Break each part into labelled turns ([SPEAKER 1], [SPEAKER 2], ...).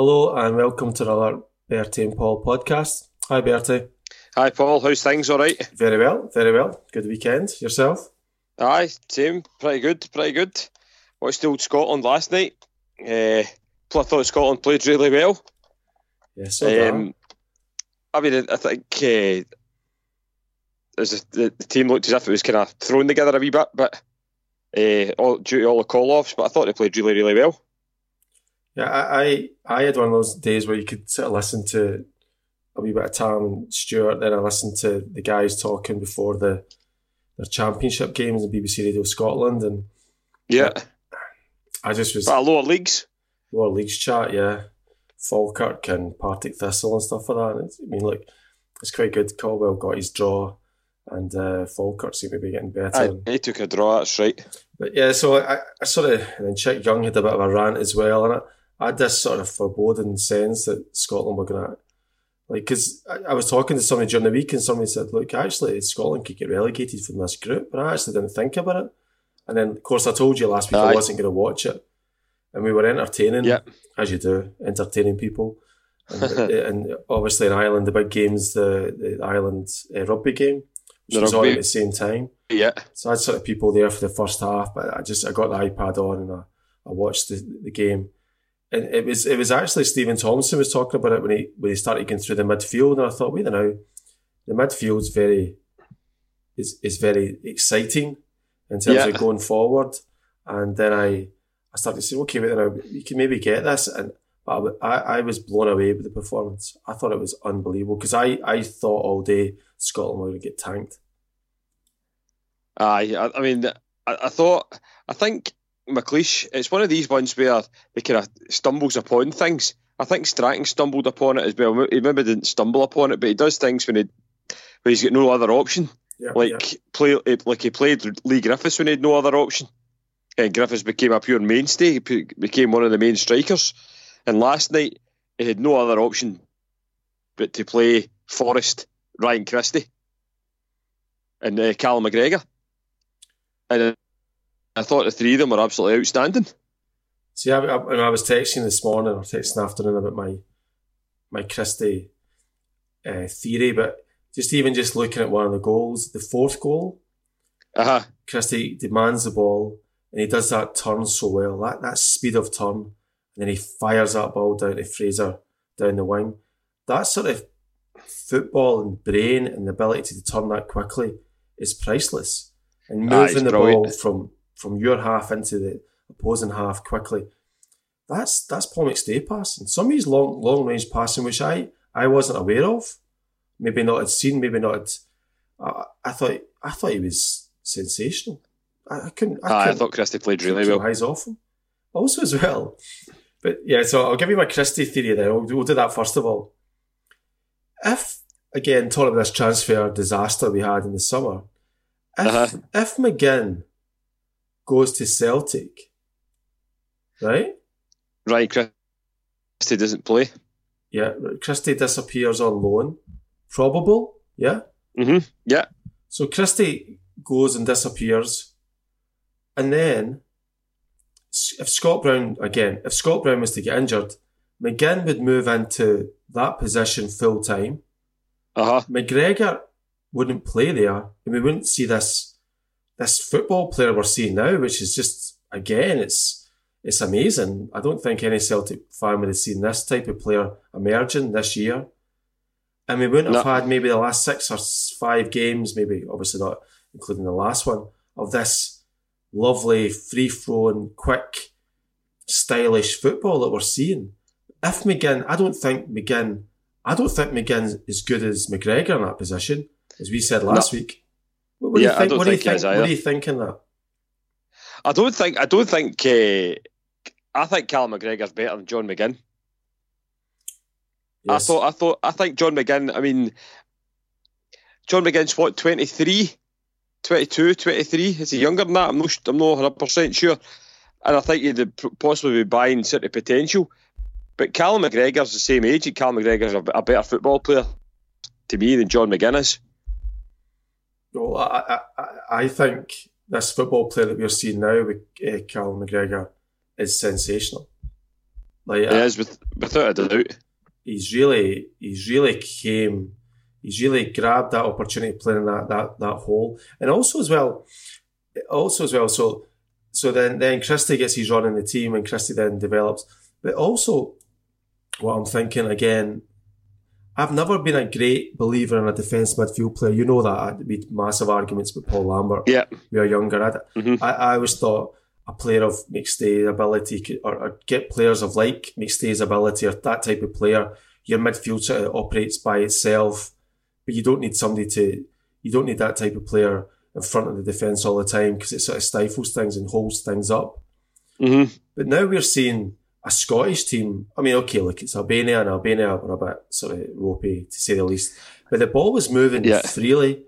[SPEAKER 1] Hello and welcome to another Bertie and Paul podcast. Hi Bertie.
[SPEAKER 2] Hi Paul, how's things? All right?
[SPEAKER 1] Very well, very well. Good weekend. Yourself?
[SPEAKER 2] Aye, same. Pretty good, pretty good. Watched the old Scotland last night. Uh, I thought Scotland played really well.
[SPEAKER 1] Yes, so
[SPEAKER 2] um, I mean, I think uh, as the, the, team looked as if it was kind of thrown together a wee bit, but uh, all, due to all the call-offs. But I thought they played really, really well.
[SPEAKER 1] Yeah, I, I, I had one of those days where you could sort of listen to a wee bit of Tom and Stuart, then I listened to the guys talking before the their championship games in BBC Radio Scotland, and
[SPEAKER 2] yeah,
[SPEAKER 1] I just was
[SPEAKER 2] but lower leagues,
[SPEAKER 1] lower leagues chat, yeah, Falkirk and Partick Thistle and stuff like that. It's, I mean, look, it's quite good. Caldwell got his draw, and uh, Falkirk seemed to be getting better.
[SPEAKER 2] I, he took a draw. That's right.
[SPEAKER 1] But yeah, so I, I sort of and then Chick Young had a bit of a rant as well, and I, I had this sort of foreboding sense that Scotland were going to like, because I, I, was talking to somebody during the week and somebody said, look, actually, Scotland could get relegated from this group, but I actually didn't think about it. And then, of course, I told you last week Aye. I wasn't going to watch it. And we were entertaining,
[SPEAKER 2] yeah.
[SPEAKER 1] as you do, entertaining people. And, and obviously in Ireland, the big game's the, the Ireland uh, rugby game, which the was rugby. on at the same time.
[SPEAKER 2] Yeah.
[SPEAKER 1] So I had sort of people there for the first half, but I just I got the iPad on and I, I watched the, the game and it was it was actually Steven Thompson was talking about it when he when he started going through the midfield, and I thought, wait a now, the midfield's very is is very exciting in terms yeah. of going forward. And then I I started to say, okay, wait a now, you can maybe get this, and but I, I was blown away with the performance. I thought it was unbelievable because I I thought all day Scotland were going to get tanked.
[SPEAKER 2] Aye, I, I mean, I, I thought I think McLeish, it's one of these ones where he kind of stumbles upon things. I think Strachan stumbled upon it as well. He maybe didn't stumble upon it, but he does things when he when he's got no other option.
[SPEAKER 1] Yeah,
[SPEAKER 2] like
[SPEAKER 1] yeah.
[SPEAKER 2] play, like he played Leigh Griffiths when he had no other option. And Griffiths became a pure mainstay. He became one of the main strikers. And last night he had no other option but to play Forrest, Ryan Christie, and uh, Callum McGregor. And I thought the three of them were absolutely outstanding.
[SPEAKER 1] See, I, I, I was texting this morning or texting afternoon about my my Christie uh, theory, but just even just looking at one of the goals, the fourth goal,
[SPEAKER 2] uh-huh.
[SPEAKER 1] Christie demands the ball and he does that turn so well, that, that speed of turn, and then he fires that ball down to Fraser down the wing. That sort of football and brain and the ability to turn that quickly is priceless. And moving the ball from from your half into the opposing half quickly. That's that's Paul McStay passing. Some of his long long range passing, which I I wasn't aware of, maybe not had seen, maybe not. Had, I, I thought I thought he was sensational. I, I couldn't. I,
[SPEAKER 2] ah,
[SPEAKER 1] couldn't
[SPEAKER 2] I thought Christie played really well.
[SPEAKER 1] Eyes off him, also as well. But yeah, so I'll give you my Christie theory then. We'll, we'll do that first of all. If again talking about this transfer disaster we had in the summer, if uh-huh. if McGinn goes to Celtic, right?
[SPEAKER 2] Right, Christie doesn't play.
[SPEAKER 1] Yeah, Christie disappears on loan. Probable, yeah?
[SPEAKER 2] Mm-hmm, yeah.
[SPEAKER 1] So Christie goes and disappears. And then, if Scott Brown, again, if Scott Brown was to get injured, McGinn would move into that position full time.
[SPEAKER 2] Uh-huh.
[SPEAKER 1] McGregor wouldn't play there, and we wouldn't see this this football player we're seeing now, which is just again, it's it's amazing. I don't think any Celtic fan would have seen this type of player emerging this year. And we wouldn't have had maybe the last six or five games, maybe obviously not including the last one, of this lovely, free flowing, quick, stylish football that we're seeing. If McGinn, I don't think McGinn, I don't think McGinn is as good as McGregor in that position, as we said last no. week. What, what yeah, do you think? What do you think? What do you think in that?
[SPEAKER 2] I don't think. I don't think. Uh, I think Callum McGregor's better than John McGinn. Yes. I thought. I thought. I think John McGinn. I mean, John McGinn's what 23, 22, 23? Is he younger than that? I'm not. I'm not 100 percent sure. And I think he'd possibly be buying of potential. But Callum McGregor's the same age. And Callum McGregor's a, a better football player to me than John McGinn is.
[SPEAKER 1] Well, I, I, I think this football player that we're seeing now with uh, Callum McGregor is sensational.
[SPEAKER 2] Like, he is with, without a doubt.
[SPEAKER 1] He's really, he's really came, he's really grabbed that opportunity playing that that that hole, and also as well, also as well. So, so then then Christie gets his run in the team, and Christie then develops. But also, what I'm thinking again I've never been a great believer in a defence midfield player. You know that. I had massive arguments with Paul Lambert.
[SPEAKER 2] Yeah.
[SPEAKER 1] We were younger. I, mm-hmm. I, I, always thought a player of McStay's ability could, or, or, get players of like McStay's ability or that type of player. Your midfield sort of operates by itself, but you don't need somebody to, you don't need that type of player in front of the defence all the time because it sort of stifles things and holds things up.
[SPEAKER 2] Mm-hmm.
[SPEAKER 1] But now we're seeing a Scottish team. I mean, okay, look, it's Albania, and Albania were a bit sort of ropey to say the least. But the ball was moving yeah. freely.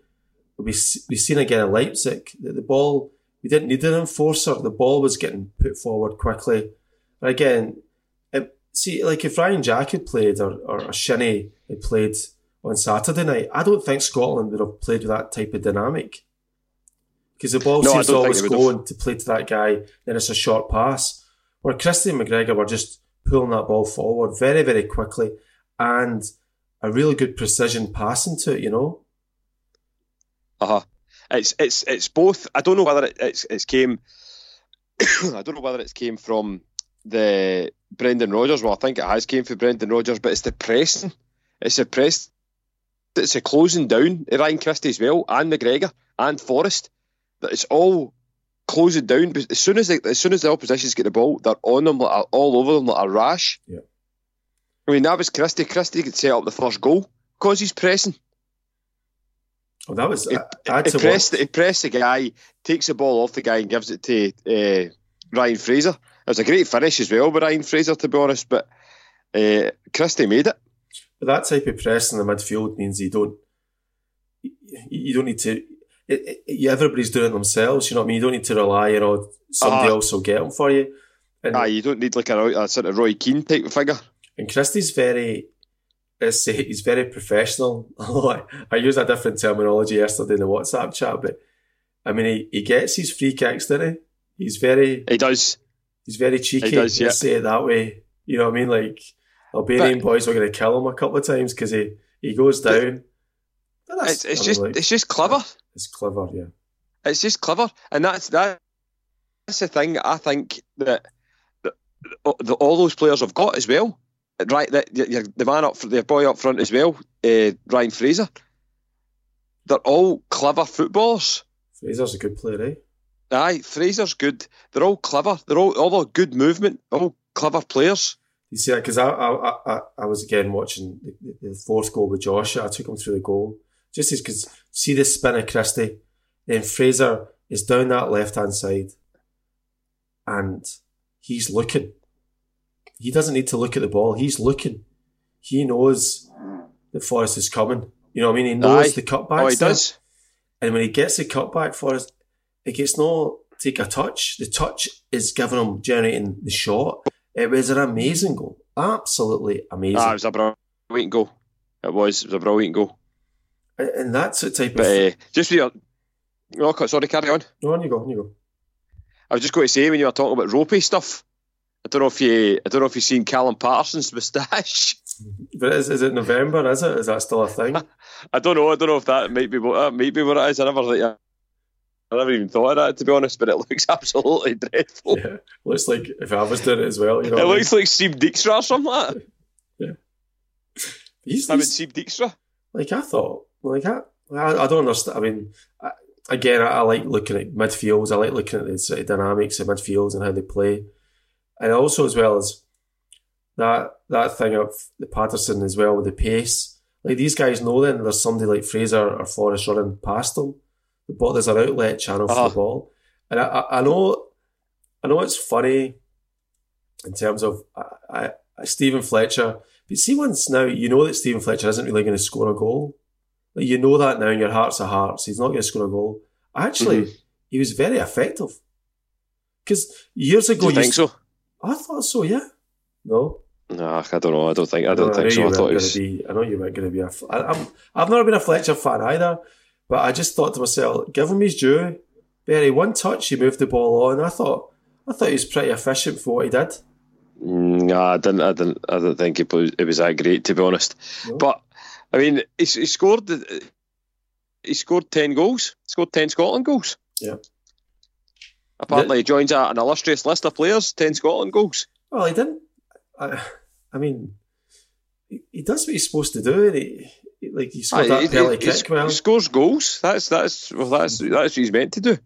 [SPEAKER 1] We we seen again in Leipzig that the ball we didn't need an enforcer. The ball was getting put forward quickly. And again, it, see, like if Ryan Jack had played or or Shinnie had played on Saturday night, I don't think Scotland would have played with that type of dynamic. Because the ball no, seems always going to play to that guy, then it's a short pass where Christie and McGregor were just pulling that ball forward very, very quickly and a really good precision passing to it, you know?
[SPEAKER 2] Uh huh. It's it's it's both. I don't know whether it, it's it's came. I don't know whether it's came from the Brendan Rodgers. Well, I think it has came from Brendan Rodgers, but it's the pressing. It's the press. It's a closing down. Ryan Christie as well, and McGregor and Forrest. That it's all close it down. But as soon as they, as soon as the oppositions get the ball, they're on them like all over them like a rash.
[SPEAKER 1] Yeah. I
[SPEAKER 2] mean that was Christie. Christie could set up the first goal because he's pressing.
[SPEAKER 1] Oh, that was.
[SPEAKER 2] He, uh, he, pressed, he pressed the guy, takes the ball off the guy, and gives it to uh, Ryan Fraser. It was a great finish as well with Ryan Fraser, to be honest. But uh, Christie made it.
[SPEAKER 1] But that type of press in the midfield means you don't you don't need to it, it, everybody's doing it themselves. You know what I mean? You don't need to rely on somebody uh, else will get them for you.
[SPEAKER 2] And, ah, you don't need like a, a, sort of Roy Keane type of figure.
[SPEAKER 1] And Christie's very, let's say, he's very professional. I used a different terminology yesterday in the WhatsApp chat, but I mean, he, he gets his free kicks, doesn't he? He's very.
[SPEAKER 2] He does.
[SPEAKER 1] He's very cheeky. He does, yeah. Let's say it that way. You know what I mean? Like Albanian but, boys were going to kill him a couple of times because he, he goes down.
[SPEAKER 2] It's, it's just like, it's just clever.
[SPEAKER 1] It's clever, yeah.
[SPEAKER 2] It's just clever, and that's that. That's the thing. I think that, that, that all those players have got as well. Right, that the man up, front the boy up front as well, uh, Ryan Fraser. They're all clever footballers.
[SPEAKER 1] Fraser's a good player, eh?
[SPEAKER 2] Aye, Fraser's good. They're all clever. They're all all good movement. All clever players.
[SPEAKER 1] You see that because I, I I I was again watching the, the fourth goal with Josh. I took him through the goal just as because see the spin of Christie, then Fraser is down that left hand side, and he's looking. He doesn't need to look at the ball. He's looking. He knows that Forrest is coming. You know what I mean? He knows Aye. the cutback.
[SPEAKER 2] Oh, he does.
[SPEAKER 1] And when he gets the cutback, Forrest, it gets no take a touch. The touch is giving him generating the shot. It was an amazing goal. Absolutely amazing.
[SPEAKER 2] Ah, it was a brilliant goal. It was. It was a brilliant goal
[SPEAKER 1] and that's the type
[SPEAKER 2] but,
[SPEAKER 1] of.
[SPEAKER 2] Uh, just for your. Oh, sorry, carry on.
[SPEAKER 1] No, on you go, on you go.
[SPEAKER 2] I was just going to say when you were talking about ropey stuff, I don't know if you, I don't know if you've seen Callum Parsons' moustache.
[SPEAKER 1] But is, is it November? Is it? Is that still a thing?
[SPEAKER 2] I don't know. I don't know if that might be what that might be what it is. I never, I never even thought of that to be honest. But it looks absolutely dreadful.
[SPEAKER 1] Yeah, looks like if I was doing it as well. You know
[SPEAKER 2] it looks like Steve Dijkstra or something like that.
[SPEAKER 1] Yeah, he's,
[SPEAKER 2] I mean Steve Dijkstra.
[SPEAKER 1] Like I thought, like I, I don't understand. I mean, I, again, I, I, like looking at midfields. I like looking at the sort of dynamics of midfields and how they play, and also as well as that that thing of the Paterson as well with the pace. Like these guys know then there's somebody like Fraser or Forrest running past them, but there's an outlet channel uh-huh. for the uh-huh. ball, and I, I, know, I know it's funny in terms of I, Steven Fletcher. But see, once now you know that Steven Fletcher isn't really going to score a goal you know that now in your hearts of hearts. He's not going to score a goal. Actually, mm-hmm. he was very effective. Because years ago,
[SPEAKER 2] Do you think so?
[SPEAKER 1] I thought so. Yeah. No.
[SPEAKER 2] Nah, I don't know. I don't think. I don't no, think I so. I thought he was...
[SPEAKER 1] be, I know you weren't going to be a. I, I'm. I've never been a Fletcher fan either, but I just thought to myself, give him his due. Barry, one touch, he moved the ball on. I thought, I thought he was pretty efficient for what he did.
[SPEAKER 2] Mm, no, I didn't. I didn't. I don't think it was, it was that great, to be honest.
[SPEAKER 1] No.
[SPEAKER 2] But I mean, he, he scored. He scored ten goals. Scored ten Scotland goals.
[SPEAKER 1] Yeah.
[SPEAKER 2] Apparently, he joins a, an illustrious list of players. Ten Scotland goals.
[SPEAKER 1] Well, he didn't. I, I mean, he, he does what he's supposed to do. And he, he- like he scored
[SPEAKER 2] Aye,
[SPEAKER 1] that
[SPEAKER 2] he-
[SPEAKER 1] penalty
[SPEAKER 2] he-
[SPEAKER 1] kick.
[SPEAKER 2] he
[SPEAKER 1] Well,
[SPEAKER 2] scores goals. That's that's well, that's mm. that's what he's meant to do.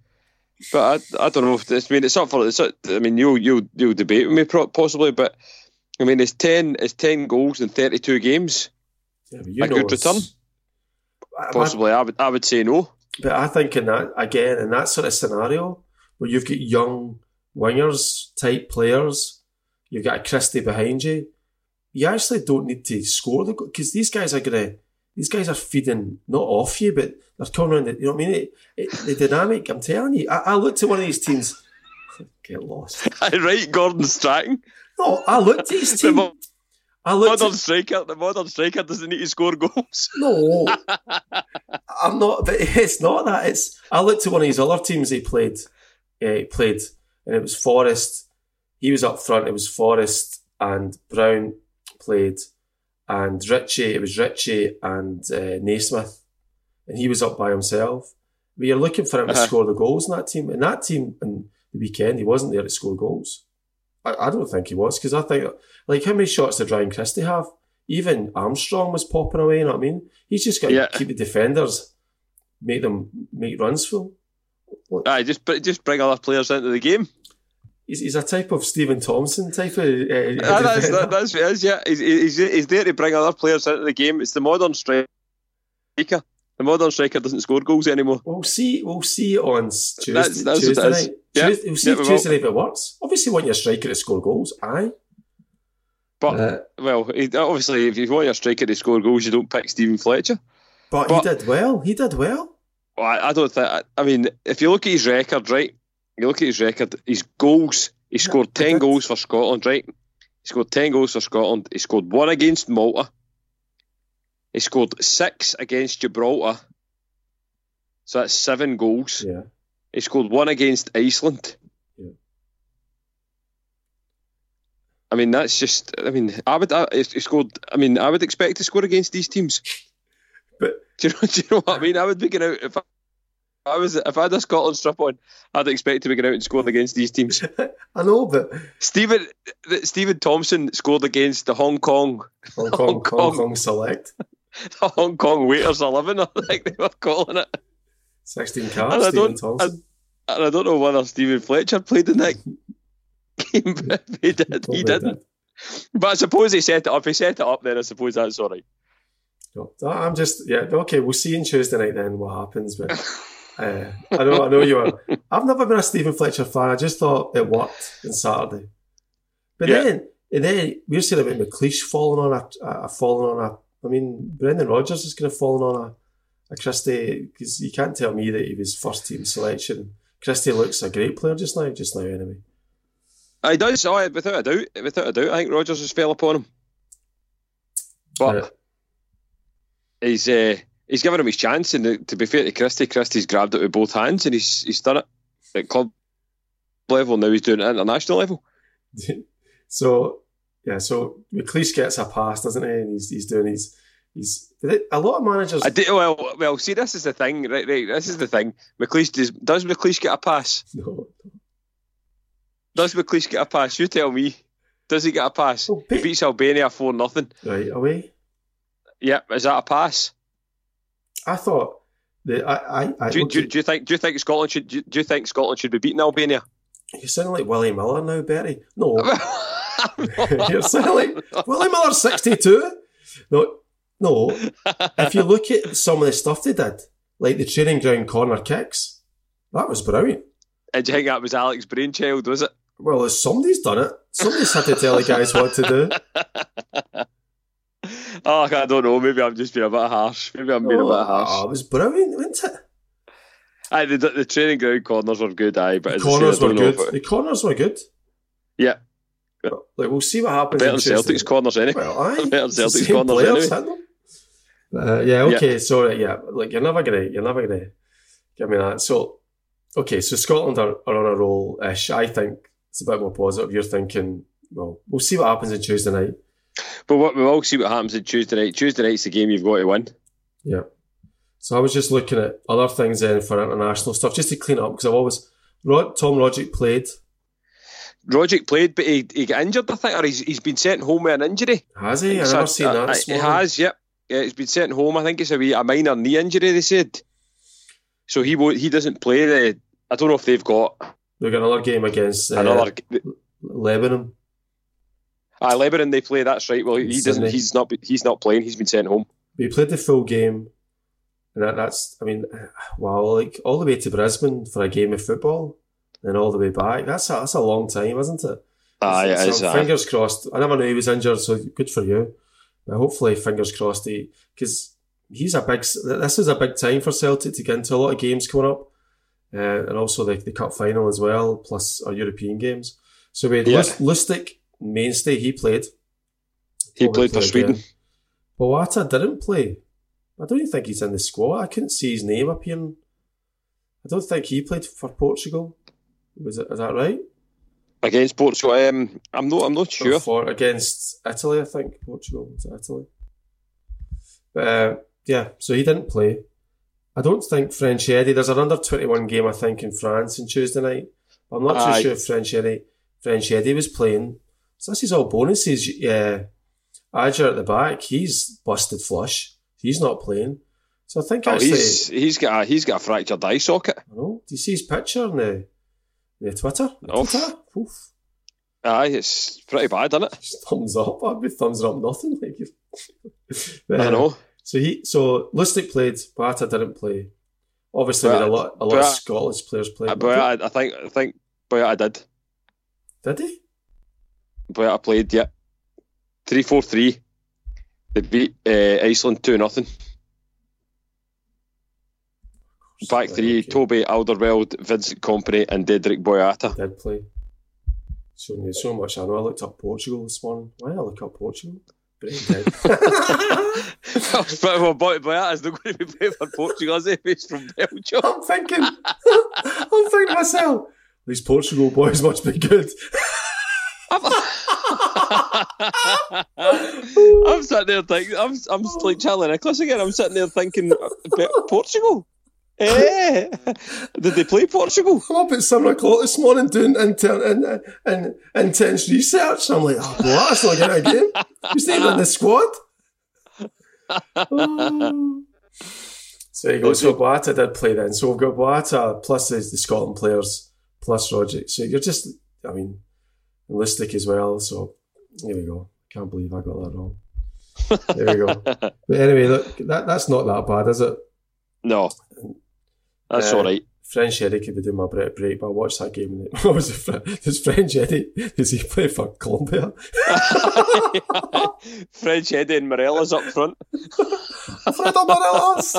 [SPEAKER 2] But I, I don't know if this, I mean it's up for it's up, I mean you you you debate with me possibly, but I mean it's ten it's ten goals in thirty two games.
[SPEAKER 1] Yeah,
[SPEAKER 2] a good return?
[SPEAKER 1] I- I-
[SPEAKER 2] Possibly, I would I would say no.
[SPEAKER 1] But I think in that again in that sort of scenario where you've got young wingers type players, you've got a Christie behind you, you actually don't need to score the because these guys are gonna these guys are feeding not off you, but they're coming around. The, you know what I mean? It, it, the dynamic. I'm telling you. I, I looked at one of these teams. Get lost.
[SPEAKER 2] I right, Gordon Strachan,
[SPEAKER 1] No, I looked at his team. I looked.
[SPEAKER 2] modern
[SPEAKER 1] At,
[SPEAKER 2] striker. The modern striker doesn't need to score goals.
[SPEAKER 1] no, I'm not. But it's not that. It's. I looked at one of his other teams he played. Uh, he played, and it was Forrest. He was up front. It was Forrest and Brown played, and Ritchie. It was Ritchie and uh, Naismith, and he was up by himself. But you're looking for him to
[SPEAKER 2] Uh-huh.
[SPEAKER 1] score the goals in that team. And that team in the weekend, he wasn't there to score goals. I, I don't think he was because I think like how many shots did Ryan Christie have? Even Armstrong was popping away. You know what I mean? He's just got to
[SPEAKER 2] Yeah.
[SPEAKER 1] keep the defenders, make them make runs for. What-
[SPEAKER 2] Aye, just just bring other players into the game.
[SPEAKER 1] He's, he's a type of Steven Thompson type of. Uh,
[SPEAKER 2] Ah, that's that, that's what it is. Yeah, he's, he's he's there to bring other players into the game. It's the modern striker. The modern striker doesn't score goals anymore.
[SPEAKER 1] We'll see. We'll see on Tuesday,
[SPEAKER 2] That's- that's
[SPEAKER 1] Tuesday night.
[SPEAKER 2] Yeah.
[SPEAKER 1] Tuesday, we'll see
[SPEAKER 2] Yeah,
[SPEAKER 1] if
[SPEAKER 2] we.
[SPEAKER 1] Tuesday works. Obviously, you want your striker to score goals. Aye.
[SPEAKER 2] But
[SPEAKER 1] Uh,
[SPEAKER 2] well, obviously, if you want your striker to score goals, you don't pick Steven Fletcher.
[SPEAKER 1] but,
[SPEAKER 2] but-
[SPEAKER 1] he did well. He did well.
[SPEAKER 2] Well, I, I don't think. I, I mean, if you look at his record, right? You look at his record. His goals. He scored ten goals for Scotland, right? He scored ten goals for Scotland. He scored one against Malta. He scored six against Gibraltar. So that's seven goals.
[SPEAKER 1] Yeah.
[SPEAKER 2] He scored one against Iceland.
[SPEAKER 1] Yeah.
[SPEAKER 2] I mean, that's just. I mean, I would. I, he scored. I mean, I would expect to score against these teams.
[SPEAKER 1] But
[SPEAKER 2] Do you know? Do you know what I mean? I would be going out if I, if I was if I had a Scotland strip on. I'd expect to be going out and scoring against these teams.
[SPEAKER 1] I know, but
[SPEAKER 2] Stephen Steven Thompson scored against the Hong Kong
[SPEAKER 1] Hong
[SPEAKER 2] Hong
[SPEAKER 1] Kong, Hong
[SPEAKER 2] Kong.
[SPEAKER 1] Kong select
[SPEAKER 2] the Hong Kong Waiters Eleven. I think they were calling it.
[SPEAKER 1] Sixteen
[SPEAKER 2] And
[SPEAKER 1] cards.
[SPEAKER 2] I
[SPEAKER 1] Stephen
[SPEAKER 2] don't-
[SPEAKER 1] Thompson.
[SPEAKER 2] And I don't know whether Steven Fletcher played in that game, but he did, he didn't. But I suppose he set it up. He set it up. Then I suppose that's all right.
[SPEAKER 1] No, I'm just yeah. Okay, we'll see on Tuesday night then what happens. But uh, I know, I know you are. I've never been a Steven Fletcher fan. I just thought it worked on Saturday. But
[SPEAKER 2] Yeah.
[SPEAKER 1] then, and then we're saying about McLeish falling on a, a, a falling on a. I mean, Brendan Rodgers is going to fall on a Christie because you can't tell me that he was first team selection. Christie looks a great player just now. Just now, anyway.
[SPEAKER 2] I does. Oh, without a doubt. Without a doubt. I think Rogers has fell upon him. But he's uh, he's given him his chance, and to be fair to Christie, Christie's grabbed it with both hands, and he's he's done it at club level. Now he's doing it at international level.
[SPEAKER 1] so yeah, so McLeish gets a pass, doesn't he? And he's he's doing his he's a lot of managers.
[SPEAKER 2] I well, well. See, this is the thing, right? Right. This is the thing. McLeish does. Does McLeish get a pass?
[SPEAKER 1] no,
[SPEAKER 2] Does McLeish get a pass? You tell me. Does he get a pass?
[SPEAKER 1] Oh,
[SPEAKER 2] He beats Albania four nothing.
[SPEAKER 1] right away.
[SPEAKER 2] Yep. Is that a pass?
[SPEAKER 1] I thought that I I, I
[SPEAKER 2] Do, you- do, do you think? Do you think Scotland should? Do you, do you think Scotland should be beating Albania?
[SPEAKER 1] you sound like Willie Miller now, Betty. No, you're sounding like Willie Miller sixty two. No, no. If you look at some of the stuff they did, like the training ground corner kicks, that was brilliant.
[SPEAKER 2] And do you think that was Alex brainchild? Was it?
[SPEAKER 1] Well, somebody's done it. Somebody's had to tell the guys what to do.
[SPEAKER 2] Oh, I don't know. Maybe I'm just being a bit harsh. Maybe I'm being a bit
[SPEAKER 1] Oh,
[SPEAKER 2] harsh.
[SPEAKER 1] Oh, it was brilliant, wasn't it?
[SPEAKER 2] Aye, the, the training ground corners were good, aye, but
[SPEAKER 1] The
[SPEAKER 2] I say,
[SPEAKER 1] corners were good.
[SPEAKER 2] it-
[SPEAKER 1] The corners were good.
[SPEAKER 2] Yeah.
[SPEAKER 1] Like we'll see what happens.
[SPEAKER 2] better Celtic's corners anyway.
[SPEAKER 1] Well, aye.
[SPEAKER 2] Better Celtic's corners
[SPEAKER 1] players,
[SPEAKER 2] anyway.
[SPEAKER 1] Uh, yeah. Okay. So yeah, like you're never gonna, you're never gonna give me that. So okay. So Scotland are, are on a roll ish. I think it's a bit more positive. You're thinking well, we'll see what happens on Tuesday night.
[SPEAKER 2] But what, we'll all see what happens on Tuesday night. Tuesday night's the game you've got to win.
[SPEAKER 1] Yeah. So I was just looking at other things then for international stuff, just to clean up because I've always Rod, Tom Rogic played.
[SPEAKER 2] Rogic played, but he, he got injured, I think, or he's, he's been sent home with an injury.
[SPEAKER 1] Has he? I've never seen that.
[SPEAKER 2] Uh, he has, yep. Yeah, he's been sent home. I think it's a wee a minor knee injury. They said, so he won't. He doesn't play. The I don't know if they've got
[SPEAKER 1] They've got another game against uh,
[SPEAKER 2] another.
[SPEAKER 1] Lebanon.
[SPEAKER 2] Ah, Lebanon. They play. That's right. Well, he doesn't. He's not. He's not playing. He's been sent home.
[SPEAKER 1] He played the full game, and that, that's. I mean, wow, like all the way to Brisbane for a game of football, and all the way back. That's a, that's a long time, isn't it?
[SPEAKER 2] Ah,
[SPEAKER 1] So
[SPEAKER 2] it is. aye.
[SPEAKER 1] fingers crossed. I never knew he was injured, so good for you. But hopefully, fingers crossed, he because he's a big. This is a big time for Celtic to get into a lot of games coming up, uh, and also the, the cup final as well, plus our European games. So we had
[SPEAKER 2] Yeah.
[SPEAKER 1] Lustig mainstay. He played.
[SPEAKER 2] He played for Sweden.
[SPEAKER 1] again. Boyata didn't play. I don't even think he's in the squad. I couldn't see his name appearing. I don't think he played for Portugal. Was it? Is that right?
[SPEAKER 2] Against Portugal. Um, I'm not. I'm not sure.
[SPEAKER 1] For against Italy, I think Portugal it Italy. But uh, yeah, so he didn't play. I don't think French Eddie. There's an under twenty one game I think in France on Tuesday night. I'm not too sure if French Eddie French Eddie was playing. So this is all bonuses. Yeah, Ajer at the back, he's busted flush. He's not playing. So I think
[SPEAKER 2] Oh,
[SPEAKER 1] actually,
[SPEAKER 2] he's he's got a, he's got a fractured eye socket.
[SPEAKER 1] I know. Do you see his picture on the, the Twitter?
[SPEAKER 2] Oof.
[SPEAKER 1] Twitter? Oof.
[SPEAKER 2] Aye, it's pretty bad, isn't it?
[SPEAKER 1] Just thumbs up. I'd be thumbs up nothing. Like, But,
[SPEAKER 2] I
[SPEAKER 1] uh,
[SPEAKER 2] know.
[SPEAKER 1] So he, so Lustig played, Boyata didn't play. Obviously, a lot, a lot of Scottish players played.
[SPEAKER 2] Uh, But I, I think I think but I did.
[SPEAKER 1] Did he?
[SPEAKER 2] But I played. Yeah, three four three. They beat uh, Iceland two nothing. Back three:
[SPEAKER 1] okay.
[SPEAKER 2] Toby Alderweireld, Vincent Kompany, and Dedryck Boyata.
[SPEAKER 1] Did play. So me so much. I know. I looked up Portugal this morning. Why did I look up Portugal? Brain dead.
[SPEAKER 2] well, Boy- Boyata's not going to be playing for Portugal, is he? He's from Belgium.
[SPEAKER 1] I'm thinking. I'm thinking myself. These Portugal boys must be good.
[SPEAKER 2] I'm sitting there thinking, I'm, I'm like Charlie Nicholas again. I'm sitting there thinking, uh, Portugal? Eh? Did they play Portugal?
[SPEAKER 1] I'm up at seven o'clock this morning doing inter- in, in, intense research. I'm like, oh, what? That's not getting a game. He's not even in the squad. Oh. So you go. So Boyata did play then. So we've got Boyata plus the, the Scotland players plus Rogic. So you're just, I mean, and Lustig as well. So there we go. Can't believe I got that wrong. There we go. But anyway, look, that, that's not that bad, is it?
[SPEAKER 2] No. That's
[SPEAKER 1] Uh,
[SPEAKER 2] all right.
[SPEAKER 1] French Eddie could be doing my break, break but I watched that game. And it, what was it? Fre- Does French Eddie, does he play for Colombia?
[SPEAKER 2] French Eddie and Morelos up front.
[SPEAKER 1] Fredo Morelos!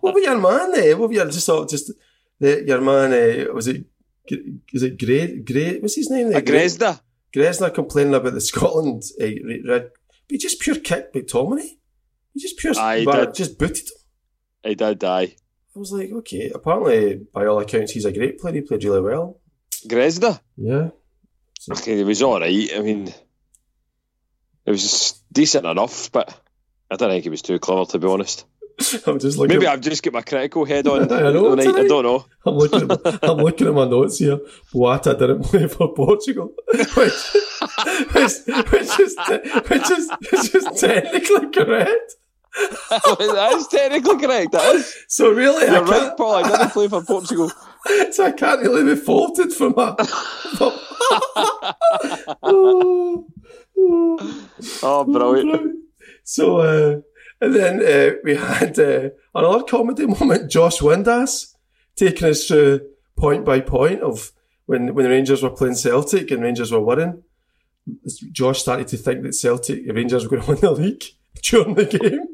[SPEAKER 1] what were your man there? What were your, just, just, the, your man, uh, was it, is it Gray, Gray, what's his name there?
[SPEAKER 2] A
[SPEAKER 1] Grezda. Complaining about the Scotland uh, red, but he just pure kicked McTominay. He just pure,
[SPEAKER 2] Aye, he
[SPEAKER 1] bar-
[SPEAKER 2] did.
[SPEAKER 1] just booted him.
[SPEAKER 2] He did die.
[SPEAKER 1] I was like, okay, apparently, by all accounts, he's a great player. He played really well.
[SPEAKER 2] Grezda?
[SPEAKER 1] Yeah.
[SPEAKER 2] Okay, it was all right. I mean, it was just decent enough, but I don't think he was too clever, to be honest.
[SPEAKER 1] I'm just looking.
[SPEAKER 2] Maybe I've just got my critical head on.
[SPEAKER 1] I know,
[SPEAKER 2] tonight, I don't know.
[SPEAKER 1] I'm looking at my, I'm looking at my notes here. Boyata didn't play for Portugal, which which, which is which is which is technically correct.
[SPEAKER 2] That is technically correct. That is.
[SPEAKER 1] So really, I
[SPEAKER 2] You're right,
[SPEAKER 1] can't,
[SPEAKER 2] Paul. I didn't play for Portugal.
[SPEAKER 1] so I can't really be faulted for my. oh, oh.
[SPEAKER 2] Oh, brilliant.
[SPEAKER 1] So, uh, and then uh, we had uh, another comedy moment. Josh Windass taking us through point by point of when when the Rangers were playing Celtic and Rangers were winning. Josh started to think that Celtic Rangers were going to win the league during the game.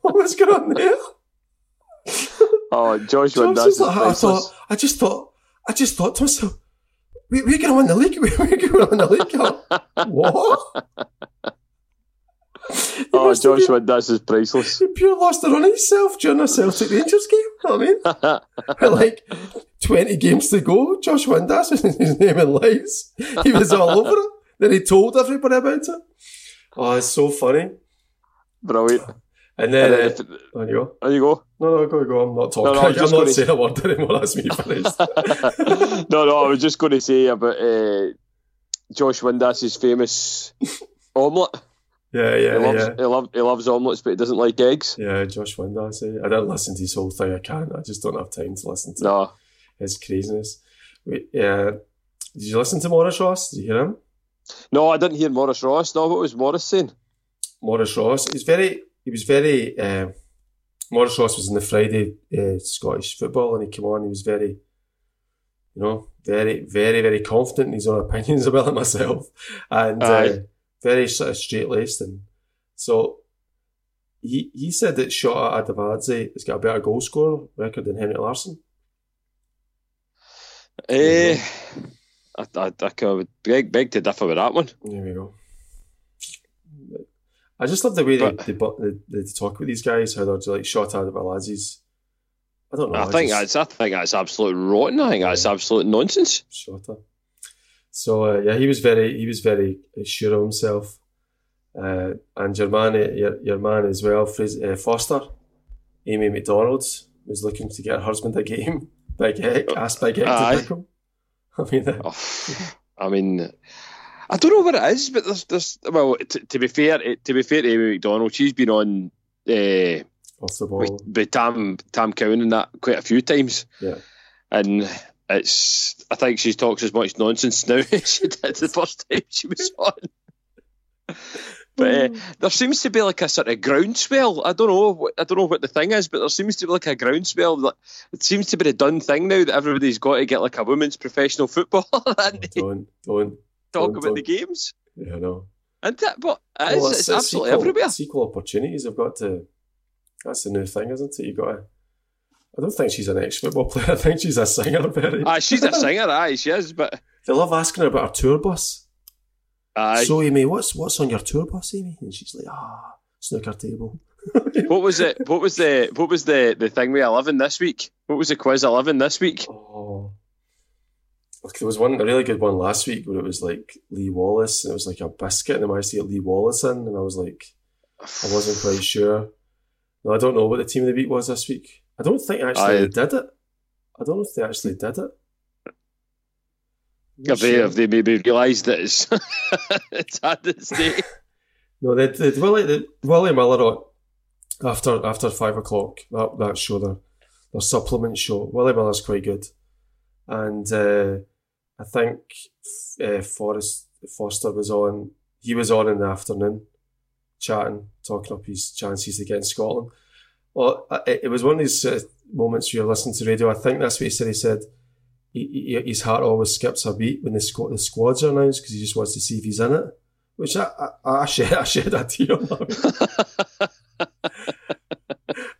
[SPEAKER 1] What was going on there?
[SPEAKER 2] Oh, Josh
[SPEAKER 1] Josh
[SPEAKER 2] is
[SPEAKER 1] like, I
[SPEAKER 2] priceless.
[SPEAKER 1] thought, I just thought, I just thought to myself, we, we're going to win the league. We're going to win the league. what?
[SPEAKER 2] Oh,
[SPEAKER 1] must have
[SPEAKER 2] Josh
[SPEAKER 1] been-
[SPEAKER 2] Windass is priceless.
[SPEAKER 1] he pure lost run of himself during a Celtic Rangers game. You know what I mean? like, 20 games to go. Josh Windass was his name in lights. He was all over it. Then he told everybody about it. Oh, it's so funny.
[SPEAKER 2] Brilliant.
[SPEAKER 1] And then,
[SPEAKER 2] And
[SPEAKER 1] uh,
[SPEAKER 2] then if-
[SPEAKER 1] on you go.
[SPEAKER 2] there you go.
[SPEAKER 1] No, no, go, go. I'm not talking.
[SPEAKER 2] No, no, I'm
[SPEAKER 1] I'm not
[SPEAKER 2] gonna-
[SPEAKER 1] saying a word anymore. That's me finished.
[SPEAKER 2] no, no, I was just going to say about uh, Josh Windass's famous omelette.
[SPEAKER 1] yeah, yeah,
[SPEAKER 2] he, loves,
[SPEAKER 1] yeah.
[SPEAKER 2] he, love, he loves omelettes, but he doesn't like eggs.
[SPEAKER 1] Yeah, Josh Windass. eh? I didn't listen to his whole thing. I can't. I just don't have time to listen to
[SPEAKER 2] No.
[SPEAKER 1] his craziness. Wait, yeah. Did you listen to Maurice Ross? Did you hear him?
[SPEAKER 2] No, I didn't hear Maurice Ross. No, what was Maurice saying?
[SPEAKER 1] Maurice Ross. He's very. He was very. Uh, Maurice Ross was in the Friday uh, Scottish football, and he came on. He was very, you know, very, very, very confident in his own opinions about it myself, and uh, very sort of straight laced. And so he he said that Shota Arveladze has got a better goal scorer record than Henrik Larsson.
[SPEAKER 2] Eh, I, I, I could beg, beg to differ with that one.
[SPEAKER 1] There we go. I just love the way
[SPEAKER 2] But-
[SPEAKER 1] they, they, they, they talk about these guys, how they're like shot out of lads. I don't know.
[SPEAKER 2] I think
[SPEAKER 1] just,
[SPEAKER 2] that's I think that's absolute rotten. I think that's absolute nonsense.
[SPEAKER 1] Shota. So uh, yeah, he was very he was very sure of himself, uh, and your man your, your man as well, Fris- uh, Foster, Amy Macdonald was looking to get her husband a game. Big Eck asked Big
[SPEAKER 2] Eck
[SPEAKER 1] to pick him. I mean, uh,
[SPEAKER 2] Oh, I mean, I don't know what it is, but there's, there's well, t- to be fair, eh, to be fair to Amy Macdonald, she's been on uh,
[SPEAKER 1] off the
[SPEAKER 2] with, with Tam Tam Cowan and that quite a few times,
[SPEAKER 1] Yeah.
[SPEAKER 2] and it's I think she talks as much nonsense now as she did the first time she was on. But uh, there seems to be like a sort of groundswell. I don't know. what- I don't know what the thing is, but there seems to be like a groundswell. That it seems to be the done thing now that everybody's got to get like a women's professional football and they
[SPEAKER 1] Don't don't.
[SPEAKER 2] talk
[SPEAKER 1] don't-
[SPEAKER 2] about the
[SPEAKER 1] don't.
[SPEAKER 2] games.
[SPEAKER 1] Yeah, I know.
[SPEAKER 2] And that, but it is,
[SPEAKER 1] Well,
[SPEAKER 2] it's, absolutely
[SPEAKER 1] equal,
[SPEAKER 2] everywhere.
[SPEAKER 1] It's equal opportunities. I've got to. That's the new thing, isn't it? You got to. I don't think she's an ex-football player. I think she's a singer. Very.
[SPEAKER 2] Ah, she's a singer, aye, she is. But
[SPEAKER 1] They love asking her about her tour bus.
[SPEAKER 2] Aye,
[SPEAKER 1] So Amy, what's what's on your tour bus, Amy? And she's like, ah, snooker table.
[SPEAKER 2] what was it? What was the what was the the thing with eleven this week? What was the quiz eleven this week?
[SPEAKER 1] Oh. There was one a really good one last week where it was like Lee Wallace and it was like a biscuit and I managed to get Lee Wallace in and I was like I wasn't quite sure. No, I don't know what the team of the week was this week. I don't think actually
[SPEAKER 2] Aye.
[SPEAKER 1] they did it. I don't know if they actually did it.
[SPEAKER 2] Have they have they maybe realised that it's it's had its day?
[SPEAKER 1] No, they did. Willie, the, Willie Miller on after after five o'clock. That that show, their their supplement show. Willie Miller's quite good, and uh, I think uh, Forrest Foster was on. He was on in the afternoon, chatting, talking up his chances against Scotland. Well, uh, it, it was one of these uh, moments where you're listening to radio. I think that's what he said. He said he, his heart always skips a beat when the squad the squads are announced because he just wants to see if he's in it. Which I, I, I shed, I shed a tear